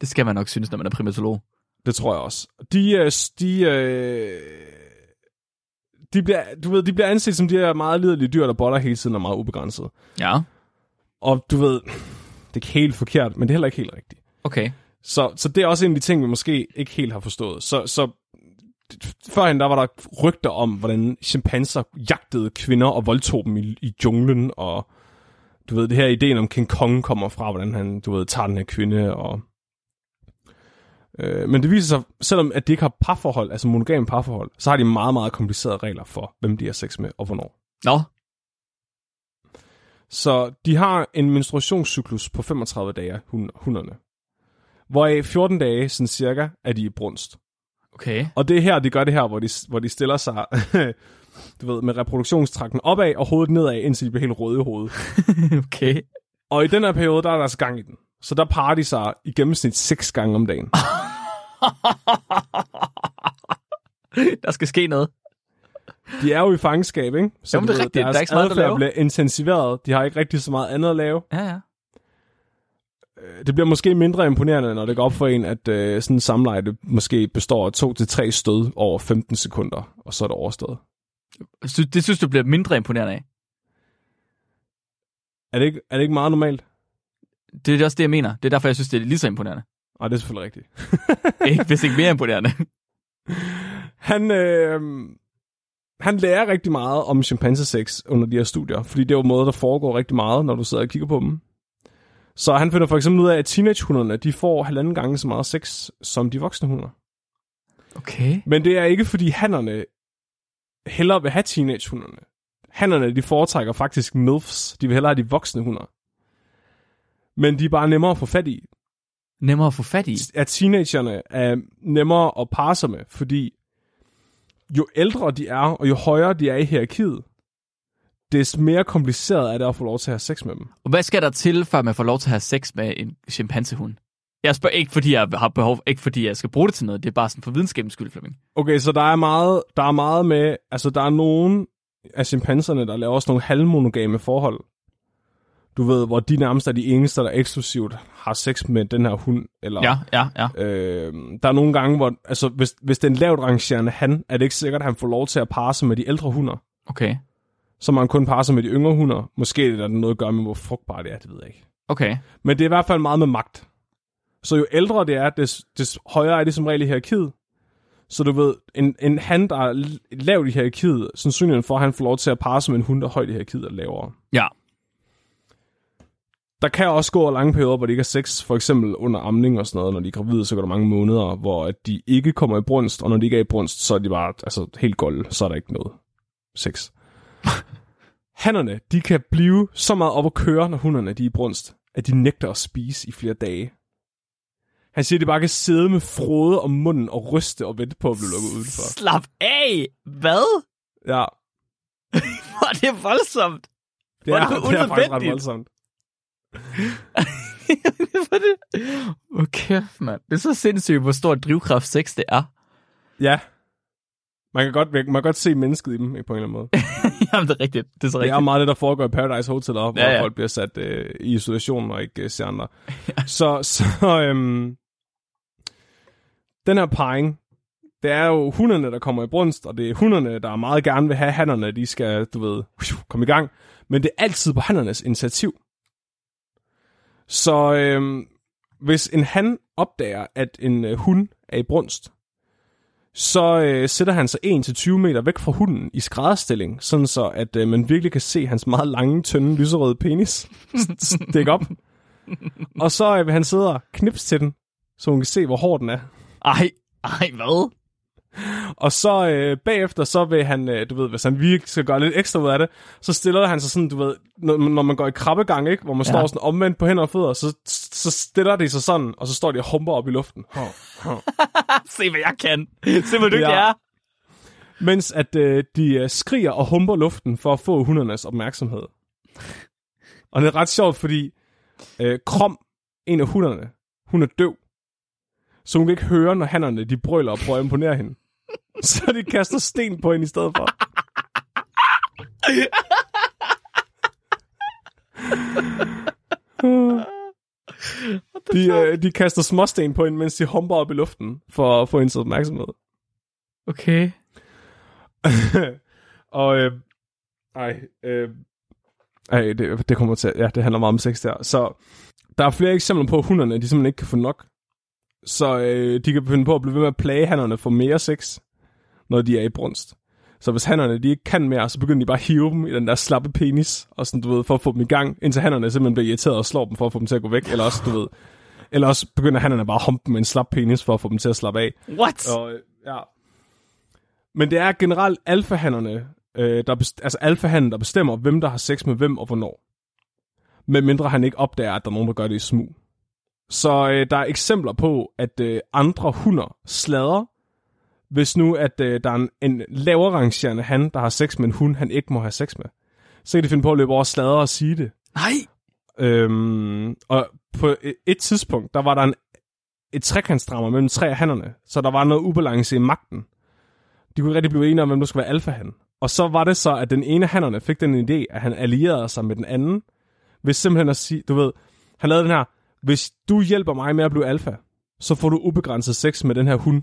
Det skal man nok synes, når man er primatolog. Det tror jeg også. De, øh, de, øh, de, bliver, du ved, de bliver anset som de her meget liderlige dyr, der boller hele tiden og er meget ubegrænset. Ja. Og du ved, det er ikke helt forkert, men det er heller ikke helt rigtigt. Okay. Så, så det er også en af de ting, vi måske ikke helt har forstået. Så, så førhen der var der rygter om, hvordan chimpanser jagtede kvinder og voldtog dem i, i junglen, og du ved, det her ideen om King Kong kommer fra, hvordan han, du ved, tager den her kvinde, og Øh, men det viser sig, selvom at de ikke har parforhold, altså monogame parforhold, så har de meget, meget komplicerede regler for, hvem de har sex med og hvornår. Nå, Så de har en menstruationscyklus på 35 dage, hun, hunderne. Hvoraf 14 dage, sådan cirka, er de i brunst. okay. Og det er her, de gør det her, hvor de, hvor de stiller sig du ved, med reproduktionstrakten opad og hovedet nedad, indtil de bliver helt røde i hovedet. okay. Og i den her periode, der er der altså gang i den. Så der parer de sig i gennemsnit seks gange om dagen. Der skal ske noget. De er jo i fangenskab, ikke? Så Jamen, det er rigtigt. Der er deres ikke så meget at lave. bliver intensiveret. De har ikke rigtig så meget andet at lave. Ja, ja. Det bliver måske mindre imponerende, når det går op for en, at øh, sådan en samleje det måske består af to til tre stød over 15 sekunder, og så er det overstået. Det synes du bliver mindre imponerende af. Er det ikke, er det ikke meget normalt? Det er også det, jeg mener. Det er derfor, jeg synes, det er lige så imponerende. Nej, det er selvfølgelig rigtigt. Ikke, hvis ikke mere imponerende. Han, øh, han lærer rigtig meget om chimpansesex under de her studier, fordi det er jo en måde, der foregår rigtig meget, når du sidder og kigger på dem. Så han finder for eksempel ud af, at teenagehunderne, de får halvanden gange så meget sex, som de voksne hunder. Okay. Men det er ikke, fordi hannerne hellere vil have teenagehunderne. Hannerne, de foretrækker faktisk MILFs. De vil hellere have de voksne hunder. Men de er bare nemmere at få fat i. Nemmere at få fat i. At teenagerne er nemmere at parre sig med, fordi jo ældre de er, og jo højere de er i hierarkiet, des mere kompliceret er det at få lov til at have sex med dem. Og hvad skal der til, før man får lov til at have sex med en chimpansehund? Jeg spørger ikke, fordi jeg har behov, ikke fordi jeg skal bruge det til noget. Det er bare sådan for videnskabens skyld, Flemming. Okay, så der er meget, der er meget med, altså der er nogen af chimpanserne, der laver også nogle halvmonogame forhold. Du ved, hvor de nærmest er de eneste, der eksklusivt har sex med den her hund. Eller, Ja, ja, ja. Øh, der er nogle gange, hvor, altså hvis, hvis det er en lavt rangerende han, er det ikke sikkert, at han får lov til at parre sig med de ældre hunder. Okay. Så må han kun parre sig med de yngre hunder. Måske er der noget at gøre med, hvor frugtbart det er, det ved jeg ikke. Okay. Men det er i hvert fald meget med magt. Så jo ældre det er, des, des højere er det som regel i hierarkiet. Så du ved, en, en han, der er lavt i hierarkiet, sandsynligheden for, at han får lov til at parre sig med en hund, der er højt i hierarkiet er lavere. Ja. Der kan også gå lange perioder, hvor de ikke har sex, for eksempel under amning og sådan noget. Når de er gravide, så går der mange måneder, hvor at de ikke kommer i brunst, og når de ikke er i brunst, så er de bare altså, helt golde, så er der ikke noget sex. Hannerne, de kan blive så meget op at køre, når hunderne de er i brunst, at de nægter at spise i flere dage. Han siger, at de bare kan sidde med frode om munden og ryste og vente på at blive lukket udenfor. Slap af! Hvad? Ja, Hvor er det voldsomt. det er, det er faktisk ret voldsomt. Hvor det? Okay, mand. Det er så sindssygt, hvor stor drivkraft sex det er. Ja. Man kan godt, man kan godt se mennesket i dem, på en eller anden måde. Jamen, det er rigtigt. Det er så Det er rigtigt. meget det, der foregår i Paradise Hotel, hvor Ja, ja, ja. folk bliver sat øh, i isolation og ikke øh, ser andre. så så øhm, den her parring, det er jo hunderne, der kommer i brunst, og det er hunderne, der meget gerne vil have hannerne, de skal, du ved, komme i gang. Men det er altid på hannernes initiativ. Så øh, hvis en han opdager, at en øh, hund er i brunst, så øh, sætter han sig 1-20 meter væk fra hunden i skrædderstilling, sådan så at øh, man virkelig kan se hans meget lange, tynde, lyserøde penis stikke op. og så øh, vil han sidde og knipse til den, så hun kan se, hvor hård den er. Ej, ej, hvad? Og så øh, bagefter, så vil han, øh, du ved, hvis han virkelig skal gøre lidt ekstra ud af det, så stiller han sig sådan, du ved, når, når man går i krabbegang, ikke? hvor man Ja. står sådan omvendt på hænder og fødder, så, så stiller de sig sådan, og så står de og humper op i luften. Se, hvad jeg kan. Se, hvor dygtig Ja. jeg er. Mens at øh, de øh, skriger og humper luften for at få hundernes opmærksomhed. Og det er ret sjovt, fordi øh, Krom, en af hunderne, hun er døv. Så hun kan ikke høre, når hannerne de brøler og prøver at imponere hende. Så de kaster sten på hende i stedet for. De, øh, de kaster småsten på hende, mens de humper op i luften for at få hendes opmærksomhed. Okay. og øh, ej, øh, ej det, det kommer til, ja, det handler meget om sex der. Så der er flere eksempler på, at hunderne, de simpelthen ikke kan få nok. Så øh, de kan finde på at blive ved med at plage hannerne for mere sex, når de er i brunst. Så hvis hannerne de ikke kan mere, så begynder de bare at hive dem i den der slappe penis, og sådan, du ved, for at få dem i gang, indtil hannerne simpelthen bliver irriteret og slår dem for at få dem til at gå væk, eller også, du ved, Eller også begynder han bare at humpe med en slap penis for at få dem til at slappe af. What? Og, ja. Men det er generelt alfahannerne, øh, der best- altså alfahannen, der bestemmer, hvem der har sex med hvem og hvornår. Med mindre han ikke opdager, at der er nogen, der gør det i smug. Så øh, der er eksempler på, at øh, andre hunder slader, hvis nu at øh, der er en, en lavere rangerende han, der har sex med en hund, han ikke må have sex med. Så kan de finde på at løbe over slader og sige det. Nej. Øhm, og på et, et tidspunkt, der var der en, et trekantsdrammer mellem tre af hannerne, så der var noget ubalance i magten. De kunne rigtig blive enige om, hvem der skulle være alfahan. Og så var det så, at den ene af hannerne fik den idé, at han allierede sig med den anden, hvis simpelthen at sige, du ved, han lavede den her, hvis du hjælper mig med at blive alfa, så får du ubegrænset sex med den her hund.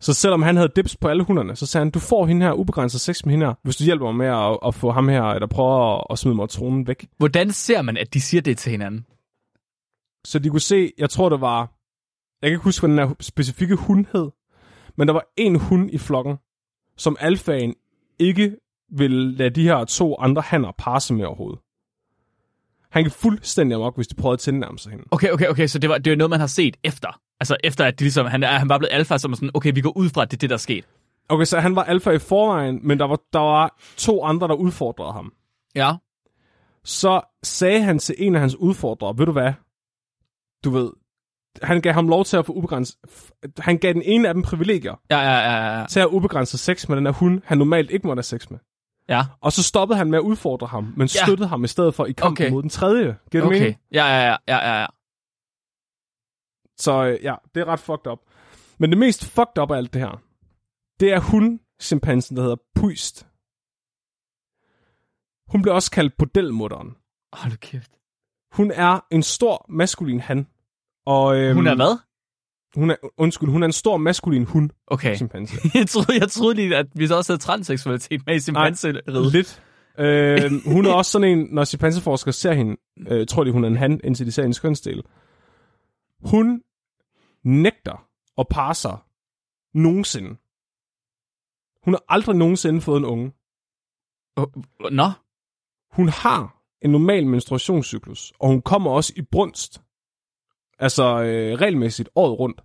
Så selvom han havde dips på alle hunderne, så sagde han, du får hende her ubegrænset sex med hende her, hvis du hjælper mig med at, at få ham her, eller prøver at, at smide mig tronen væk. Hvordan ser man, at de siger det til hinanden? Så de kunne se, jeg tror det var, jeg kan ikke huske, hvad den her specifikke hund hed, men der var en hund i flokken, som alfaen ikke ville lade de her to andre hanner passe med overhovedet. Han gik fuldstændig amok, hvis de prøvede at tilnærme sig hende. Okay, okay, okay, så det var, det var noget, man har set efter. Altså efter, at de ligesom, han, er, han var blevet alfa, så man sådan, okay, vi går ud fra, at det er det, der er sket. Okay, så han var alfa i forvejen, men der var, der var to andre, der udfordrede ham. Ja. Så sagde han til en af hans udfordrere, ved du hvad, du ved, han gav ham lov til at få ubegrænset, han gav den ene af dem privilegier, Ja, ja, ja, ja. til at have ubegrænset sex med den her hund, han normalt ikke måtte have sex med. Ja, Og så stoppede han med at udfordre ham, men Ja. støttede ham i stedet for i kampen Okay. mod den tredje. Giver okay. mening? Ja, ja, ja, ja, ja. Så øh, ja, det er ret fucked up. Men det mest fucked up af alt det her, det er hun, chimpansen, der hedder Puist. Hun bliver også kaldt bordelmutteren. Hold kæft. Hun er en stor maskulin han. Og, øhm, Hun er hvad? Hun er, undskyld, hun er en stor maskulin hund, Okay. chimpanse. Jeg troede, jeg troede lige, at vi så også havde transseksualitet med i chimpanseriet. Lidt. Øh, hun er også sådan en, når chimpanseforskere ser hende, øh, tror de, hun er en han, indtil de ser hendes kønsdel. Hun nægter at parre sig nogensinde. Hun har aldrig nogensinde fået en unge. Nå, Hun har en normal menstruationscyklus, og hun kommer også i brunst. Altså øh, regelmæssigt året rundt.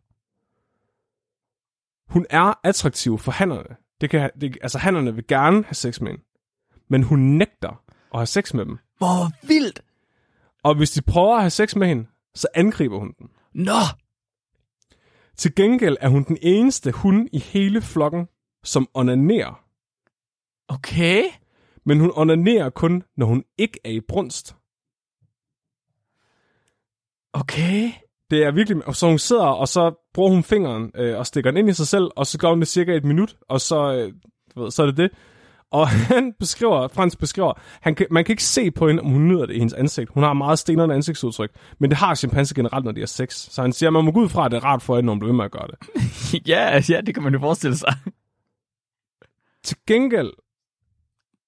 Hun er attraktiv for hannerne. Det kan, det, altså hannerne vil gerne have sex med hende. Men hun nægter at have sex med dem. hvor vildt. Og hvis de prøver at have sex med hende, så angriber hun dem. Nå, Til gengæld er hun den eneste hund i hele flokken, som onanerer. okay. Men hun onanerer kun, når hun ikke er i brunst. Okay. Det er virkelig... Så hun sidder, og så bruger hun fingeren øh, og stikker den ind i sig selv, og så gør hun det cirka et minut, og så, øh, du ved, så er det det. Og han beskriver, Frans beskriver, han kan, man kan ikke se på hende, om hun nyder det i hendes ansigt. Hun har meget stenerne ansigtsudtryk, men det har chimpanser generelt, når de har sex. Så han siger, at man må gå ud fra, at det er rart for hende, når hun bliver ved med at gøre det. ja, ja, det kan man jo forestille sig. Til gengæld,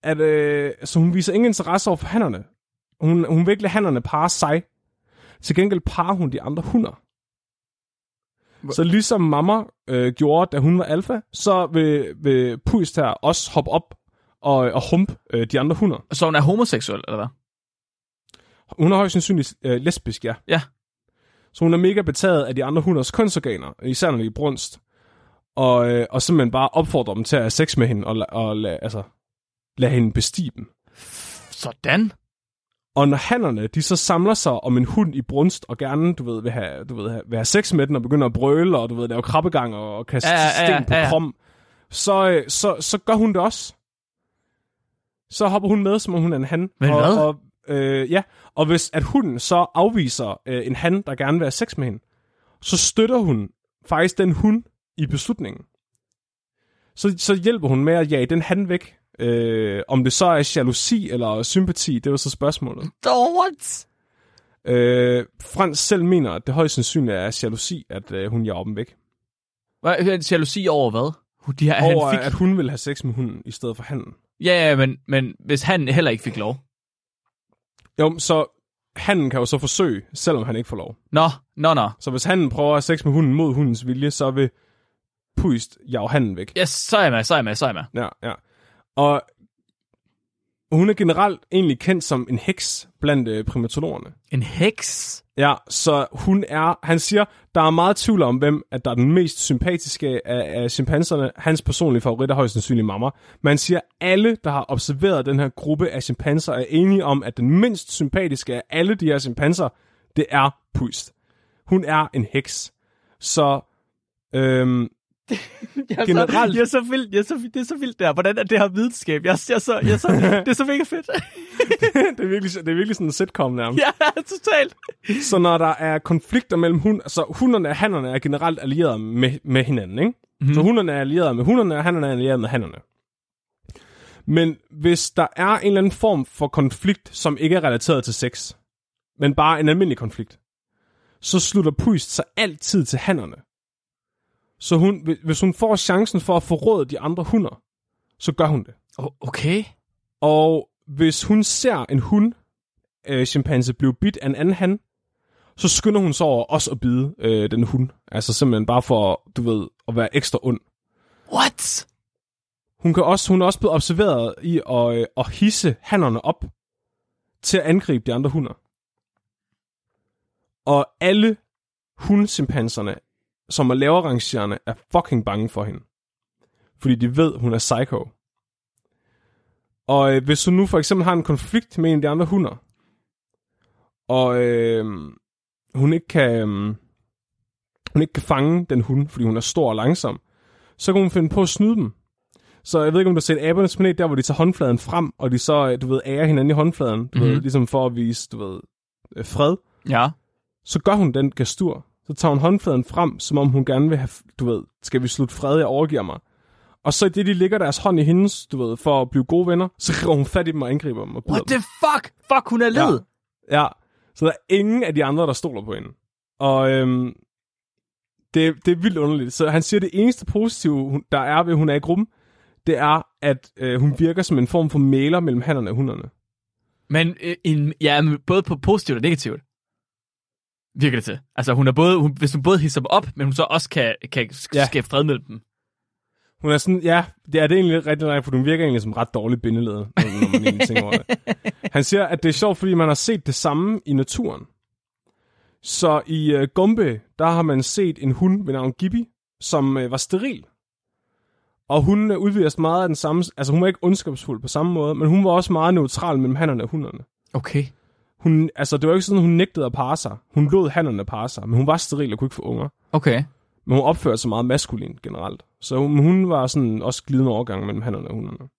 at, øh, så hun viser ingen interesse over for hannerne. Hun, hun vil ikke lade hannerne parre sig. Til gengæld parer hun de andre hunder. Så ligesom mamma øh, gjorde, da hun var alfa, så vil, vil Puist her også hoppe op og, og humpe øh, de andre hunder. Så hun er homoseksuel, eller hvad? Hun er højst sandsynligt øh, lesbisk, ja. Ja. Så hun er mega betaget af de andre hunders kønsorganer, især når de er brunst. Og, øh, og simpelthen bare opfordrer dem til at have sex med hende, og, og la, altså, lade hende bestige dem. Sådan. Og når hannerne, de så samler sig om en hund i brunst, og gerne, du ved, vil have, du ved, vil have sex med den, og begynder at brøle, og du ved, lave krabbegang, og, og kaste Ja, ja, ja, sten på ja, krom, så, øh, så, så gør hun det også. Så hopper hun med, som om hun er en han. Men og, hvad? Og, øh, ja, og hvis at hunden så afviser øh, en han, der gerne vil have sex med hende, så støtter hun faktisk den hund i beslutningen. Så, så hjælper hun med at jage den han væk. Øh, om det så er jalousi eller sympati, det er jo så spørgsmålet. What? Øh, Frans selv mener, at det højst sandsynligt er jalousi, at øh, hun jager dem væk. Hvad, jalousi over hvad? De har, Over, han fik... at hun vil have sex med hunden, i stedet for handen. Ja, ja, men, men hvis han heller ikke fik lov. Jo, så handen kan jo så forsøge, selvom han ikke får lov. Nå, nå, nå. Så hvis handen prøver at have sex med hunden mod hundens vilje, så vil Puist jage handen væk. Ja, så er jeg med, så er jeg med, så er jeg med. Ja, ja. Og hun er generelt egentlig kendt som en heks blandt øh, primatologerne. En heks? Ja, så hun er, han siger, der er meget tvivl om, hvem at der er den mest sympatiske af, af chimpanserne. Hans personlige favorit er højst sandsynligt mamma. Man siger, alle, der har observeret den her gruppe af chimpanser, er enige om, at den mindst sympatiske af alle de her chimpanser, det er Puist. Hun er en heks. Så øhm, Jeg er Generelt- Så, jeg er så vildt, jeg er så, vildt- det er så vildt der. Hvordan er det her videnskab? Jeg, jeg, så, jeg så, det er så mega fedt. det, er virkelig, det er virkelig sådan en sitcom nærmest. ja, totalt. Så når der er konflikter mellem hund, så hunderne og hannerne er generelt allieret med, med hinanden, ikke? Mm. Så hunderne er allieret med hunderne, og hannerne er allieret med hannerne. Men hvis der er en eller anden form for konflikt, som ikke er relateret til sex, men bare en almindelig konflikt, så slutter Puist sig altid til hannerne. Så hun, hvis hun får chancen for at forråde de andre hunder, så gør hun det. Okay. Og hvis hun ser en hund, øh, chimpanse, blive bidt af en anden han, så skynder hun sig over også at bide øh, den hund. Altså simpelthen bare for, du ved, at være ekstra ond. What? Hun, kan også, hun er også blevet observeret i at, øh, at hisse hannerne op til at angribe de andre hunder. Og alle hundchimpanserne, som er lavere rangerende, er fucking bange for hende. Fordi de ved, hun er psycho. Og øh, hvis hun nu for eksempel har en konflikt med en af de andre hunder, og øh, hun ikke kan øh, hun ikke kan fange den hund, fordi hun er stor og langsom, så kan hun finde på at snyde dem. Så jeg ved ikke, om du har set abernes planet, der hvor de tager håndfladen frem, og de så, øh, du ved, ærer hinanden i håndfladen, du mm-hmm. ved, Mhm. ligesom for at vise, du ved, øh, fred. Ja. Så gør hun den gestur. Så tager hun håndfladen frem, som om hun gerne vil have, du ved, skal vi slutte fred, jeg overgiver mig. Og så i det, de ligger deres hånd i hendes, du ved, for at blive gode venner, så griber hun fat i dem og angriber dem og What dem. the fuck? Fuck, hun er led. Ja, så der er ingen af de andre, der stoler på hende. Og øhm, det, det er vildt underligt. Så han siger, at det eneste positive, hun- der er ved, at hun er i gruppen, det er, at øh, hun virker som en form for mæler mellem hannerne og hunderne. Men øh, en, ja, men både på positivt og negativt. Virker det til. Altså, hun er både, hun, hvis hun både hisser dem op, men hun så også kan, kan Ja. skabe fred mellem dem. Hun er sådan, ja, det er det egentlig rigtig rigtig, for hun virker egentlig som ret dårlig bindeled, når, man egentlig tænker over det. Han siger, at det er sjovt, fordi man har set det samme i naturen. Så i uh, Gombe, der har man set en hund ved navn Gibi, som uh, var steril. Og hun uh, udvider meget af den samme, altså hun var ikke ondskabsfuld på samme måde, men hun var også meget neutral mellem hannerne og hunderne. Okay. Hun, altså det var ikke sådan, hun nægtede at parre sig. Hun lod hannerne parre sig, men hun var steril og kunne ikke få unger. Okay. Men hun opførte sig meget maskulin generelt. Så hun, hun var sådan også glidende overgang mellem hannerne og hunderne.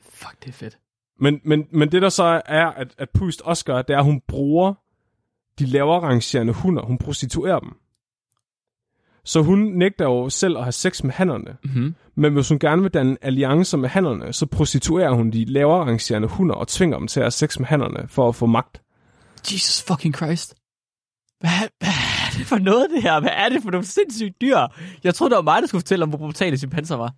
Fuck, det er fedt. Men, men, men det der så er, at, at Pust også gør, det er, at hun bruger de lavere rangerende hunder. Hun prostituerer dem. Så hun nægter jo selv at have sex med hannerne. Mm-hmm. Men hvis hun gerne vil danne alliancer med hannerne, så prostituerer hun de lavere rangerende hunder og tvinger dem til at have sex med hannerne for at få magt. Jesus fucking Christ. Hvad, hvad er det for noget, det her? Hvad er det for nogle sindssyge dyr? Jeg troede, det var mig, der skulle fortælle om, hvor brutale chimpanser var.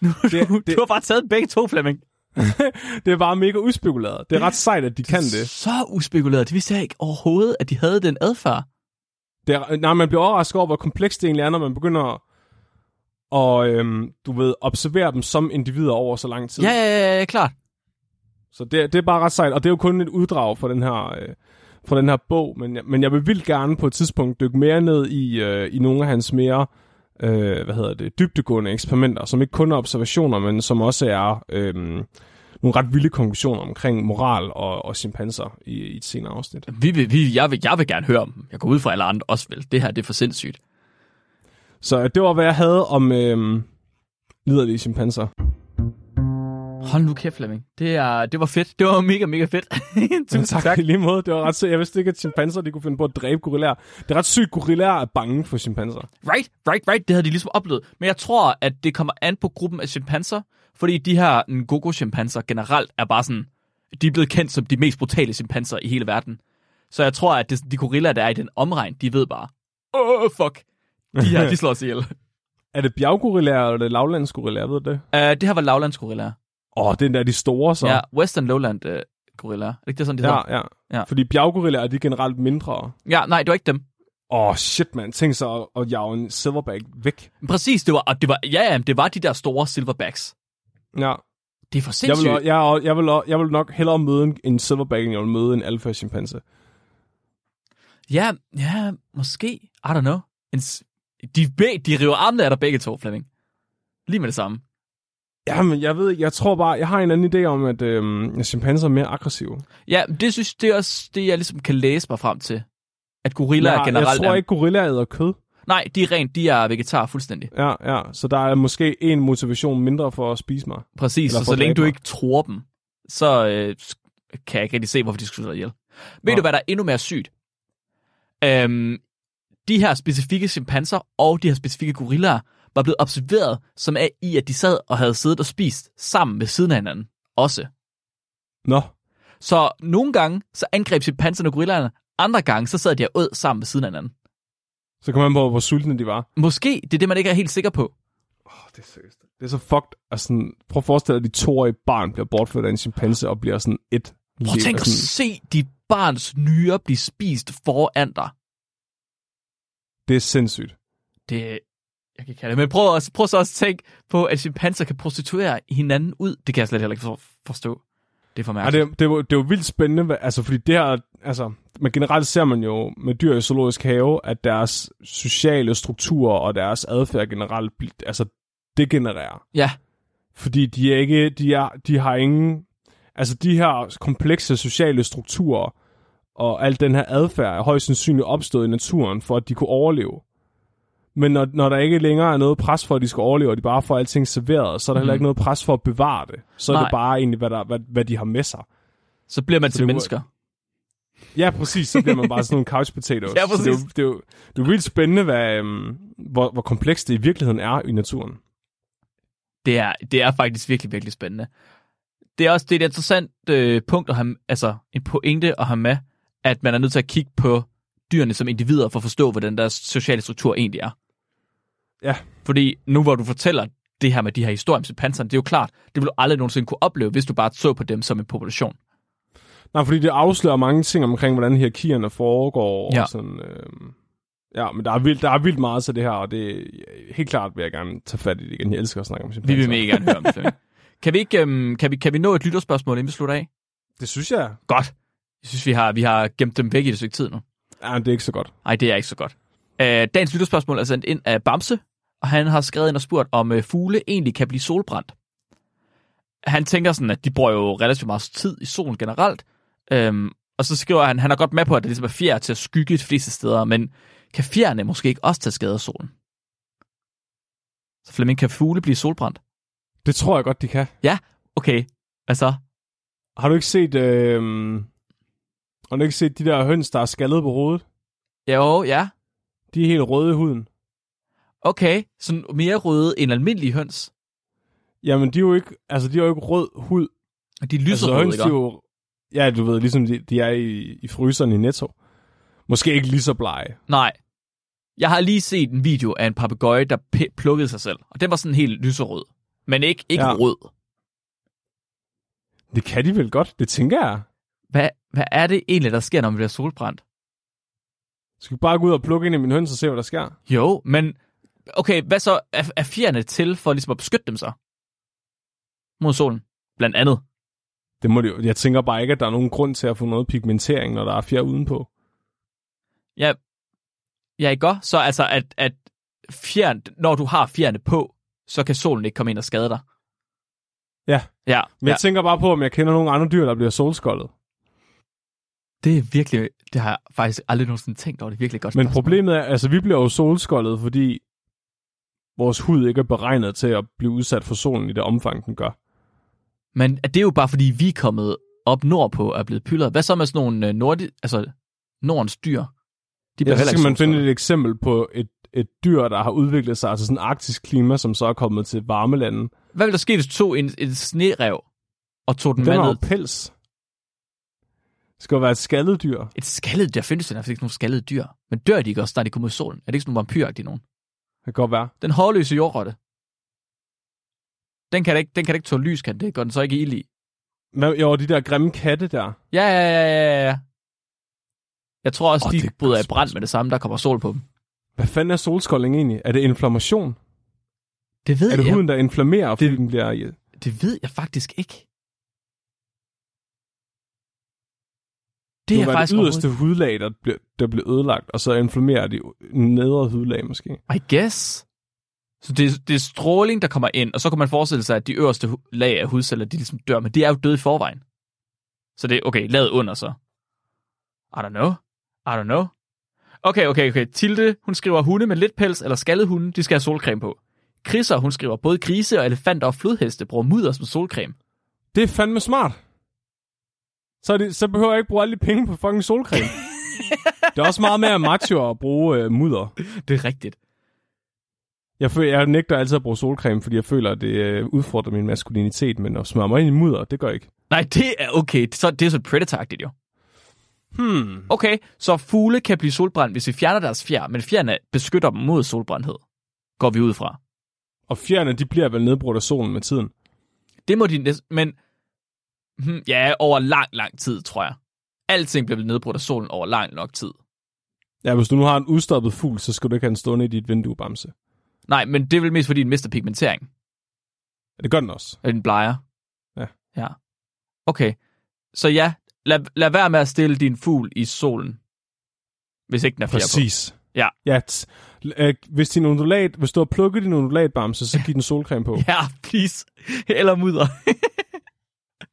Nu, Det- det, du, det- du har bare taget begge to, Flemming. Det er bare mega uspekuleret. Det er ret sejt, at de kan det. Så uspekuleret. Det vidste jeg ikke overhovedet, at de havde den adfærd. det er, nej, man bliver overrasket over, hvor komplekst det egentlig er, når man begynder at, og, øhm, du ved, observere dem som individer over så lang tid. Ja, ja, ja, ja, klart. Så det, det er bare ret sejt, og det er jo kun et uddrag fra den her, øh, fra den her bog, men, jeg- men jeg vil vildt gerne på et tidspunkt dykke mere ned i, øh, i nogle af hans mere øh, hvad hedder det, dybdegående eksperimenter, som ikke kun er observationer, men som også er øh, nogle ret vilde konklusioner omkring moral og, og chimpanser i, i et senere afsnit. Vi vil, vi, jeg, vil, jeg vil gerne høre om dem. Jeg går ud fra alle andre også vel. Det her, det er for sindssygt. Så det var, hvad jeg havde om øh, liderlige chimpanser. Hold nu kæft, Flemming. Det, er, det var fedt. Det var mega, mega fedt. Tusind tak. tak. I lige måde. Det var ret sygt. Jeg vidste ikke, at chimpanser de kunne finde på at dræbe gorillaer. Det er ret sygt, gorillaer er bange for chimpanser. Right, right, right. Det havde de ligesom oplevet. Men jeg tror, at det kommer an på gruppen af chimpanser, fordi de her Ngogo-chimpanser generelt er bare sådan, de er blevet kendt som de mest brutale chimpanser i hele verden. Så jeg tror, at det, de gorillaer, der er i den omregn, de ved bare, åh, oh, fuck. De her, de slår os ihjel. Uh, Er det bjerggorillaer, eller er det lavlandsgorillaer, ved du det? det her var lavlandsgorillaer. Åh, oh, den der er de store, så. Ja, Western Lowland uh, gorillaer. Er det ikke det, sådan, de hedder? ja, ja. Ja. Fordi bjerggorillaer er de generelt mindre. Ja, nej, det var ikke dem. Åh, oh, shit, man. Tænk så at, at jage en silverback væk. Præcis, det var, og det var, ja, ja, det var de der store silverbacks. Ja. Det er for Jeg sindssygt. vil, jeg, jeg, vil, jeg vil nok hellere møde en, en silverback, end jeg vil møde en alfa chimpanse. Ja, ja, måske. I don't know. En, de, de river armene af dig begge to, Flemming. Lige med det samme. Jamen, jeg ved jeg tror bare, jeg har en anden idé om, at øhm, chimpanser er mere aggressive. Ja, det synes det er også det, jeg ligesom kan læse mig frem til. At gorillaer jeg, generelt jeg tror er... ikke, gorillaer æder kød. Nej, de er rent, de er vegetar fuldstændig. Ja, ja, så der er måske en motivation mindre for at spise mig. Præcis, og så at længe du ikke tror dem, så øh, kan jeg ikke rigtig se, hvorfor de skulle slå ihjel. Ved Nå. du, hvad der er endnu mere sygt? Øhm, de her specifikke chimpanser og de her specifikke gorillaer var blevet observeret som er i, at de sad og havde siddet og spist sammen ved siden af hinanden. Også. Nå, Så nogle gange, så angreb chimpanserne gorillaerne. Andre gange, så sad de og åd sammen ved siden af hinanden. så kommer man på, hvor sultne de var. Måske, det er det, man ikke er helt sikker på. Oh, det er seriøst. Det er så fucked. Altså, prøv at forestille dig, at de toårige barn bliver bortført af en chimpanse og bliver sådan et Prøv at tænk at se dit barns nyre blive spist foran dig. Det er sindssygt. det, jeg kan kalde det, men prøv, også, prøv så også at tænke på, at chimpanser kan prostituere hinanden ud. Det kan jeg slet heller ikke for, forstå. Det er for Ja, mærkeligt. det, det, er jo- det er jo vildt spændende, altså, fordi det her, altså, men generelt ser man jo med dyr i zoologisk have, at deres sociale strukturer og deres adfærd generelt, altså, degenererer. Ja, Fordi de er ikke, de, er, de har ingen, altså de her komplekse sociale strukturer og al den her adfærd er højst sandsynligt opstået i naturen, for at de kunne overleve. Men når, når der ikke længere er noget pres for, at de skal overleve, og de bare får alting serveret, så er der heller Mhm. ikke noget pres for at bevare det. Så er Nej. det bare egentlig, hvad, der, hvad, hvad de har med sig. så bliver man Så til det mennesker. Ja, præcis. Så bliver man bare sådan nogle couch potatoes. Ja, Så det, er jo, præcis. det, er jo, det er jo vildt spændende, hvad, øhm, hvor, hvor komplekst det i virkeligheden er i naturen. Det er, det er faktisk virkelig, virkelig spændende. Det er også det er et interessant øh, punkt at have, altså en pointe at have med, at man er nødt til at kigge på dyrene som individer for at forstå, hvordan deres sociale struktur egentlig er. Ja. Fordi nu hvor du fortæller det her med de her historier om chimpanserne, det er jo klart, det vil du aldrig nogensinde kunne opleve, hvis du bare så på dem som en population. Nej, fordi det afslører mange ting omkring, hvordan hierarkierne foregår. Ja. Og sådan, øh, ja, men der er, vildt, der er vildt meget til det her, og det er helt klart vil jeg gerne tage fat i det igen. Jeg elsker at snakke om Vi chimpanser. vil mega gerne høre om det. Kan vi, ikke, øhm, kan, vi, kan vi nå et lytterspørgsmål, inden vi slutter af? Det synes jeg. Godt. Jeg synes, vi har, vi har gemt dem væk i et stykke tid nu. Ja, det er ikke så godt. Nej, det er ikke så godt. Øh, dagens lytterspørgsmål er sendt ind af Bamse, og han har skrevet ind og spurgt, om øh, fugle egentlig kan blive solbrændt. Han tænker sådan, at de bruger jo relativt meget tid i solen generelt, øhm, og så skriver han, han er godt med på, at det ligesom er fjer til at skygge de fleste steder, men kan fjerne måske ikke også tage skade af solen? Så Flemming, kan fugle blive solbrændt? Det tror jeg godt, de kan. Okay, hvad så? Har du ikke set, øh, har du ikke set de der høns, der er skaldet på hovedet? Jo, ja. De er helt røde i huden. Okay, sådan mere røde end almindelige høns. Jamen, de er jo ikke, altså, de er jo ikke rød hud. De er Altså, høns, de er jo, ja, du ved, ligesom de, de er i, i fryseren i Netto. Måske ikke lige så blege. Nej. Jeg har lige set en video af en papegøje, der p- plukkede sig selv. Og den var sådan helt lyserød. Men ikke, ikke ja. rød. Det kan de vel godt, det tænker jeg. Hvad, hvad er det egentlig, der sker, når man bliver solbrændt? Skal vi bare gå ud og plukke ind i min høns og se, hvad der sker? Jo, men... Okay, hvad så? Er, er fjerne til for ligesom at beskytte dem så? Mod solen, blandt andet. Det må det jo. Jeg tænker bare ikke, at der er nogen grund til at få noget pigmentering, når der er fjer udenpå. Ja, ja ikke godt? Så altså, at, at fjern, når du har fjerne på, så kan solen ikke komme ind og skade dig. Ja. Ja, Men ja. jeg tænker bare på, om jeg kender nogle andre dyr, der bliver solskoldet. det er virkelig... Det har jeg faktisk aldrig nogensinde tænkt over. Det er virkelig godt Men spørgsmål. problemet er, altså vi bliver jo solskoldet, fordi vores hud ikke er beregnet til at blive udsat for solen i det omfang, den gør. Men det er jo bare, fordi vi er kommet op nordpå og er blevet pyldret. Hvad så med sådan nogle øh, nordi, altså Nordens dyr? De Ja, så skal man finde et eksempel på et, et dyr, der har udviklet sig til sådan en arktisk klima, som så er kommet til varme lande. Hvad vil der ske, hvis du tog en, en snerev og tog den, Den med ned? pels. Det skal jo være et skaldet dyr. Et skaldet, der findes jo nærmest ikke nogen skaldede dyr. Men dør de ikke også, når de kommer ud i solen? Er det ikke sådan nogle vampyragtige nogen? Kan godt være. Den hårløse jordrotte. Den kan da ikke, den kan da ikke tåle lys, kan det? Går den så ikke ild i? Hvad, jo, de der grimme katte der. Ja, ja, ja, ja, ja. Jeg tror også, oh, de er bryder i brand med det samme, der kommer sol på dem. Hvad fanden er solskoldning egentlig? Er det inflammation? Det ved Er det jeg. huden, der inflammerer, fordi Det- den bliver... Det ved jeg faktisk ikke. Det, er det faktisk det yderste hudlag, der bliver, der bliver ødelagt, og så inflammerer de nedre hudlag måske. I guess. Så det, det er stråling, der kommer ind, og så kan man forestille sig, at de øverste lag af hudceller, de ligesom dør, men de er jo døde i forvejen. Så det er, okay, lavet under så. I don't know. I don't know. Okay, okay, okay. Tilde, hun skriver hunde med lidt pels eller skaldet hunde, de skal have solcreme på. Chrisser, hun skriver, både grise og elefanter og flodheste bruger mudder som solcreme. Det er fandme smart. Så, det, så behøver jeg ikke bruge alle de penge på fucking solcreme. det er også meget mere macho at bruge øh, mudder. Det er rigtigt. Jeg, føler, jeg nægter altid at bruge solcreme, fordi jeg føler, at det øh, udfordrer min maskulinitet, men at smøre mig ind i mudder, det gør jeg ikke. Nej, det er okay. Så, det er så predator jo. Hmm. Okay, så fugle kan blive solbrændt, hvis vi fjerner deres fjer, men fjerne beskytter dem mod solbrændthed. Går vi ud fra. Og fjerne, de bliver vel nedbrudt af solen med tiden. Det må de næsten... Men ja, over lang, lang tid, tror jeg. Alting bliver nedbrudt af solen over lang nok tid. Ja, hvis du nu har en udstoppet fugl, så skal du ikke have den stående i dit vindue, Bamse. Nej, men det er vel mest, fordi den mister pigmentering. Ja, det gør den også. Eller den bleger. Ja. Ja. Okay. Så ja, lad, lad være med at stille din fugl i solen. Hvis ikke den er fjer på. Præcis. Ja. ja t- øh, hvis, din undulat, hvis du har plukket din undulatbamse, så giv den solcreme på. Ja, please. Eller mudder.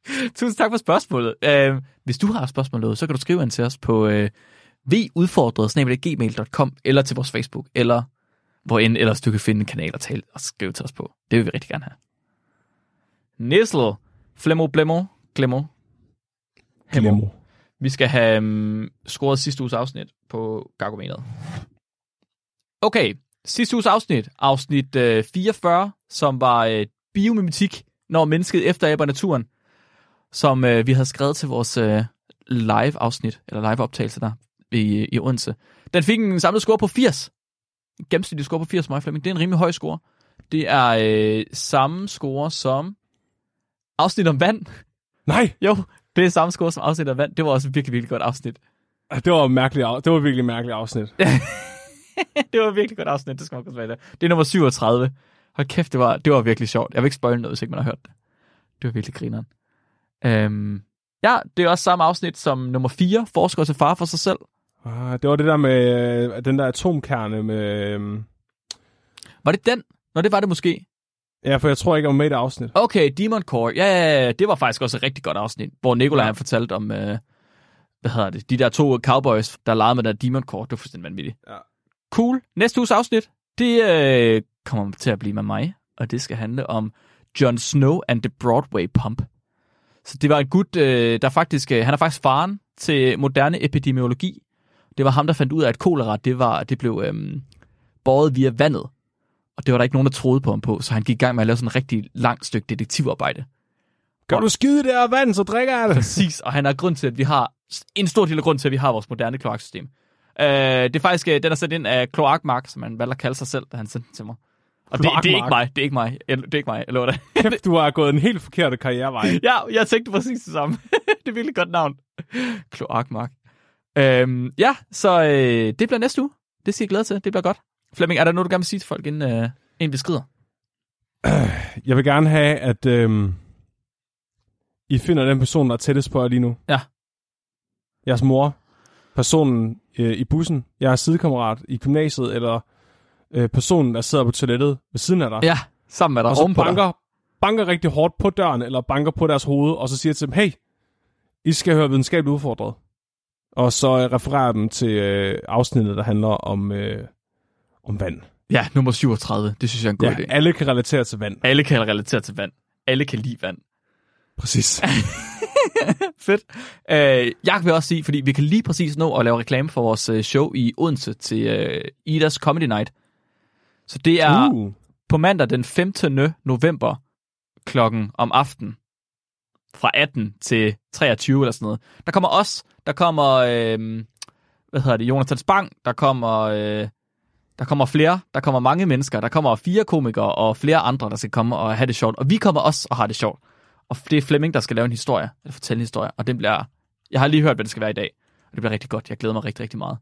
Tusind tak for spørgsmålet. Uh, hvis du har et spørgsmål, så kan du skrive ind til os på uh, vudfordret.gmail.com eller til vores Facebook, eller hvor end ellers du kan finde en kanal og tale og skrive til os på. Det vil vi rigtig gerne have. Nissel, Flemmo, Blemmo, Glemmo. Glemmo. Vi skal have um, scoret sidste uges afsnit på Gargometeret. Okay, sidste uges afsnit, afsnit øh, 44, som var øh, biomimetik, når mennesket efteræber naturen, som øh, vi havde skrevet til vores øh, live-afsnit, eller live-optagelse der i, i Odense. Den fik en samlet score på 80. En gennemsnitlig score på 80, mig Flemming. Det er en rimelig høj score. Det er øh, samme score som afsnit om vand. Nej, Jo, det er samme score som afsnit om vand. Det var også et virkelig, virkelig godt afsnit. det var, mærkeligt, det var virkelig mærkeligt afsnit. det var virkelig godt afsnit, det skal man godt være det. Det er nummer 37. Hold kæft, det var, det var virkelig sjovt. Jeg vil ikke spoil noget, hvis ikke man har hørt det. Det var virkelig grineren. Øhm, ja, det er også samme afsnit som nummer 4, Forsker til far for sig selv. Ah, det var det der med øh, den der atomkerne med... Øh, Var det den? Nå, det var det måske. ja, for jeg tror ikke, jeg var med i det afsnit. Okay, Demon Core. Ja, ja, ja, det var faktisk også et rigtig godt afsnit, hvor Nikolaj Ja. ja. fortalte om, øh, hvad hedder det, de der to cowboys, der legede med der Demon Core. Det var fuldstændig vanvittigt. Ja. Cool. Næste uges afsnit, det øh, kommer til at blive med mig, og det skal handle om Jon Snow and the Broadway Pump. Så det var en gut, øh, der faktisk, øh, han er faktisk faren til moderne epidemiologi. Det var ham, der fandt ud af, at kolera, det, var, det blev øh, båret via vandet. Og det var der ikke nogen, der troede på ham på, så han gik i gang med at lave sådan et rigtig langt stykke detektivarbejde. Kan du skide det her vand, så drikker jeg det. Præcis, og han er grund til, at vi har, en stor del af grund til, at vi har vores moderne kloaksystem. Øh, det er faktisk, øh, den er sat ind af Kloakmark, som han valgte at kalde sig selv, da han sendte den til mig. Og det, det, er ikke mig, det er ikke mig, Jeg- det er ikke mig, jeg lover det. Kæft, du har gået en helt forkert karrierevej. ja, jeg tænkte præcis det samme. det er virkelig godt navn. Kloakmark. Øhm, ja, så øh, det bliver næste uge. Det siger jeg glæde til, det bliver godt. Flemming, er der noget, du gerne vil sige til folk, inden, øh, inden vi skrider? Jeg vil gerne have, at øhm, I finder den person, der er tættest på jer lige nu. Ja. Jeres mor, personen øh, i bussen, jeres sidekammerat i gymnasiet, eller øh, personen, der sidder på toilettet ved siden af dig. Ja, sammen med dig. og så ovenpå dig. banker, banker rigtig hårdt på døren, eller banker på deres hoved, og så siger til dem, hey, I skal høre videnskabeligt udfordret. Og så øh, refererer dem til øh, afsnittet, der handler om, øh, om vand. Ja, nummer 37. Det synes jeg er en god Ja, idé. alle kan relatere til vand. Alle kan relatere til vand. Alle kan lide vand. Præcis. Fedt. Øh, jeg vil også sige, fordi vi kan lige præcis nå at lave reklame for vores øh, show i Odense til øh, Idas Comedy Night. Så det er Uh. på mandag den 15. november klokken om aften fra 18 til 23 eller sådan noget. Der kommer os, der kommer, øh, hvad hedder det, Jonathan Spang, der kommer, øh, der kommer flere, der kommer mange mennesker, der kommer fire komikere og flere andre, der skal komme og have det sjovt. Og vi kommer også og har det sjovt. Og det er Flemming, der skal lave en historie, eller fortælle en historie, og den bliver, jeg har lige hørt, hvad det skal være i dag, og det bliver rigtig godt. Jeg glæder mig rigtig, rigtig meget.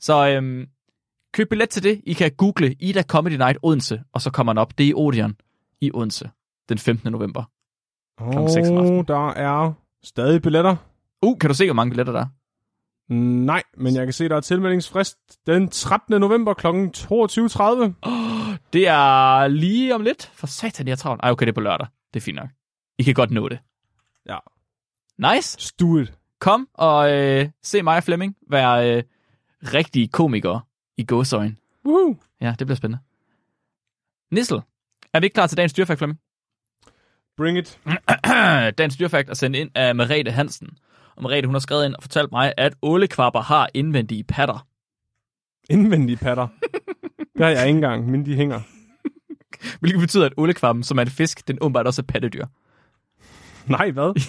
Så øhm, køb billet til det. I kan google Ida Comedy Night Odense, og så kommer den op. Det er i Odeon i Odense. den 15. november. Om aftenen. der er stadig billetter. Uh, kan du se, hvor mange billetter der er? Nej, men jeg kan se, der er tilmeldingsfrist den 13. november kl. 22.30. Det er lige om lidt. For satan, jeg er travlt. Ej, okay, det er på lørdag. Det er fint nok. I kan godt nå det. Ja. Nice. Stuet. Kom og øh, se mig og Flemming være øh, rigtige komikere i gåsøjen. Woohoo. Ja, det bliver spændende. Nissel, er vi ikke klar til dagens dyrfakt, Flemming? Bring it. dagens dyrfakt er sendt ind af Merete Hansen. Og Merete, hun har skrevet ind og fortalt mig, at ålekvapper har indvendige patter. Indvendige patter. det har jeg ikke engang, men de hænger. Hvilket betyder, at ålekvabben, som er en fisk, den åbenbart også er pattedyr. Nej, hvad?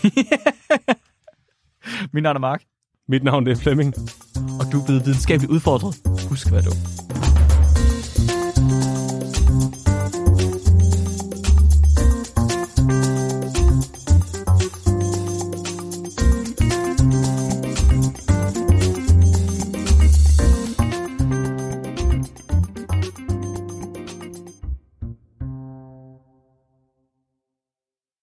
Min navn er Mark, mit navn det er Flemming. og du er blevet videnskabeligt udfordret. Husk at være dum.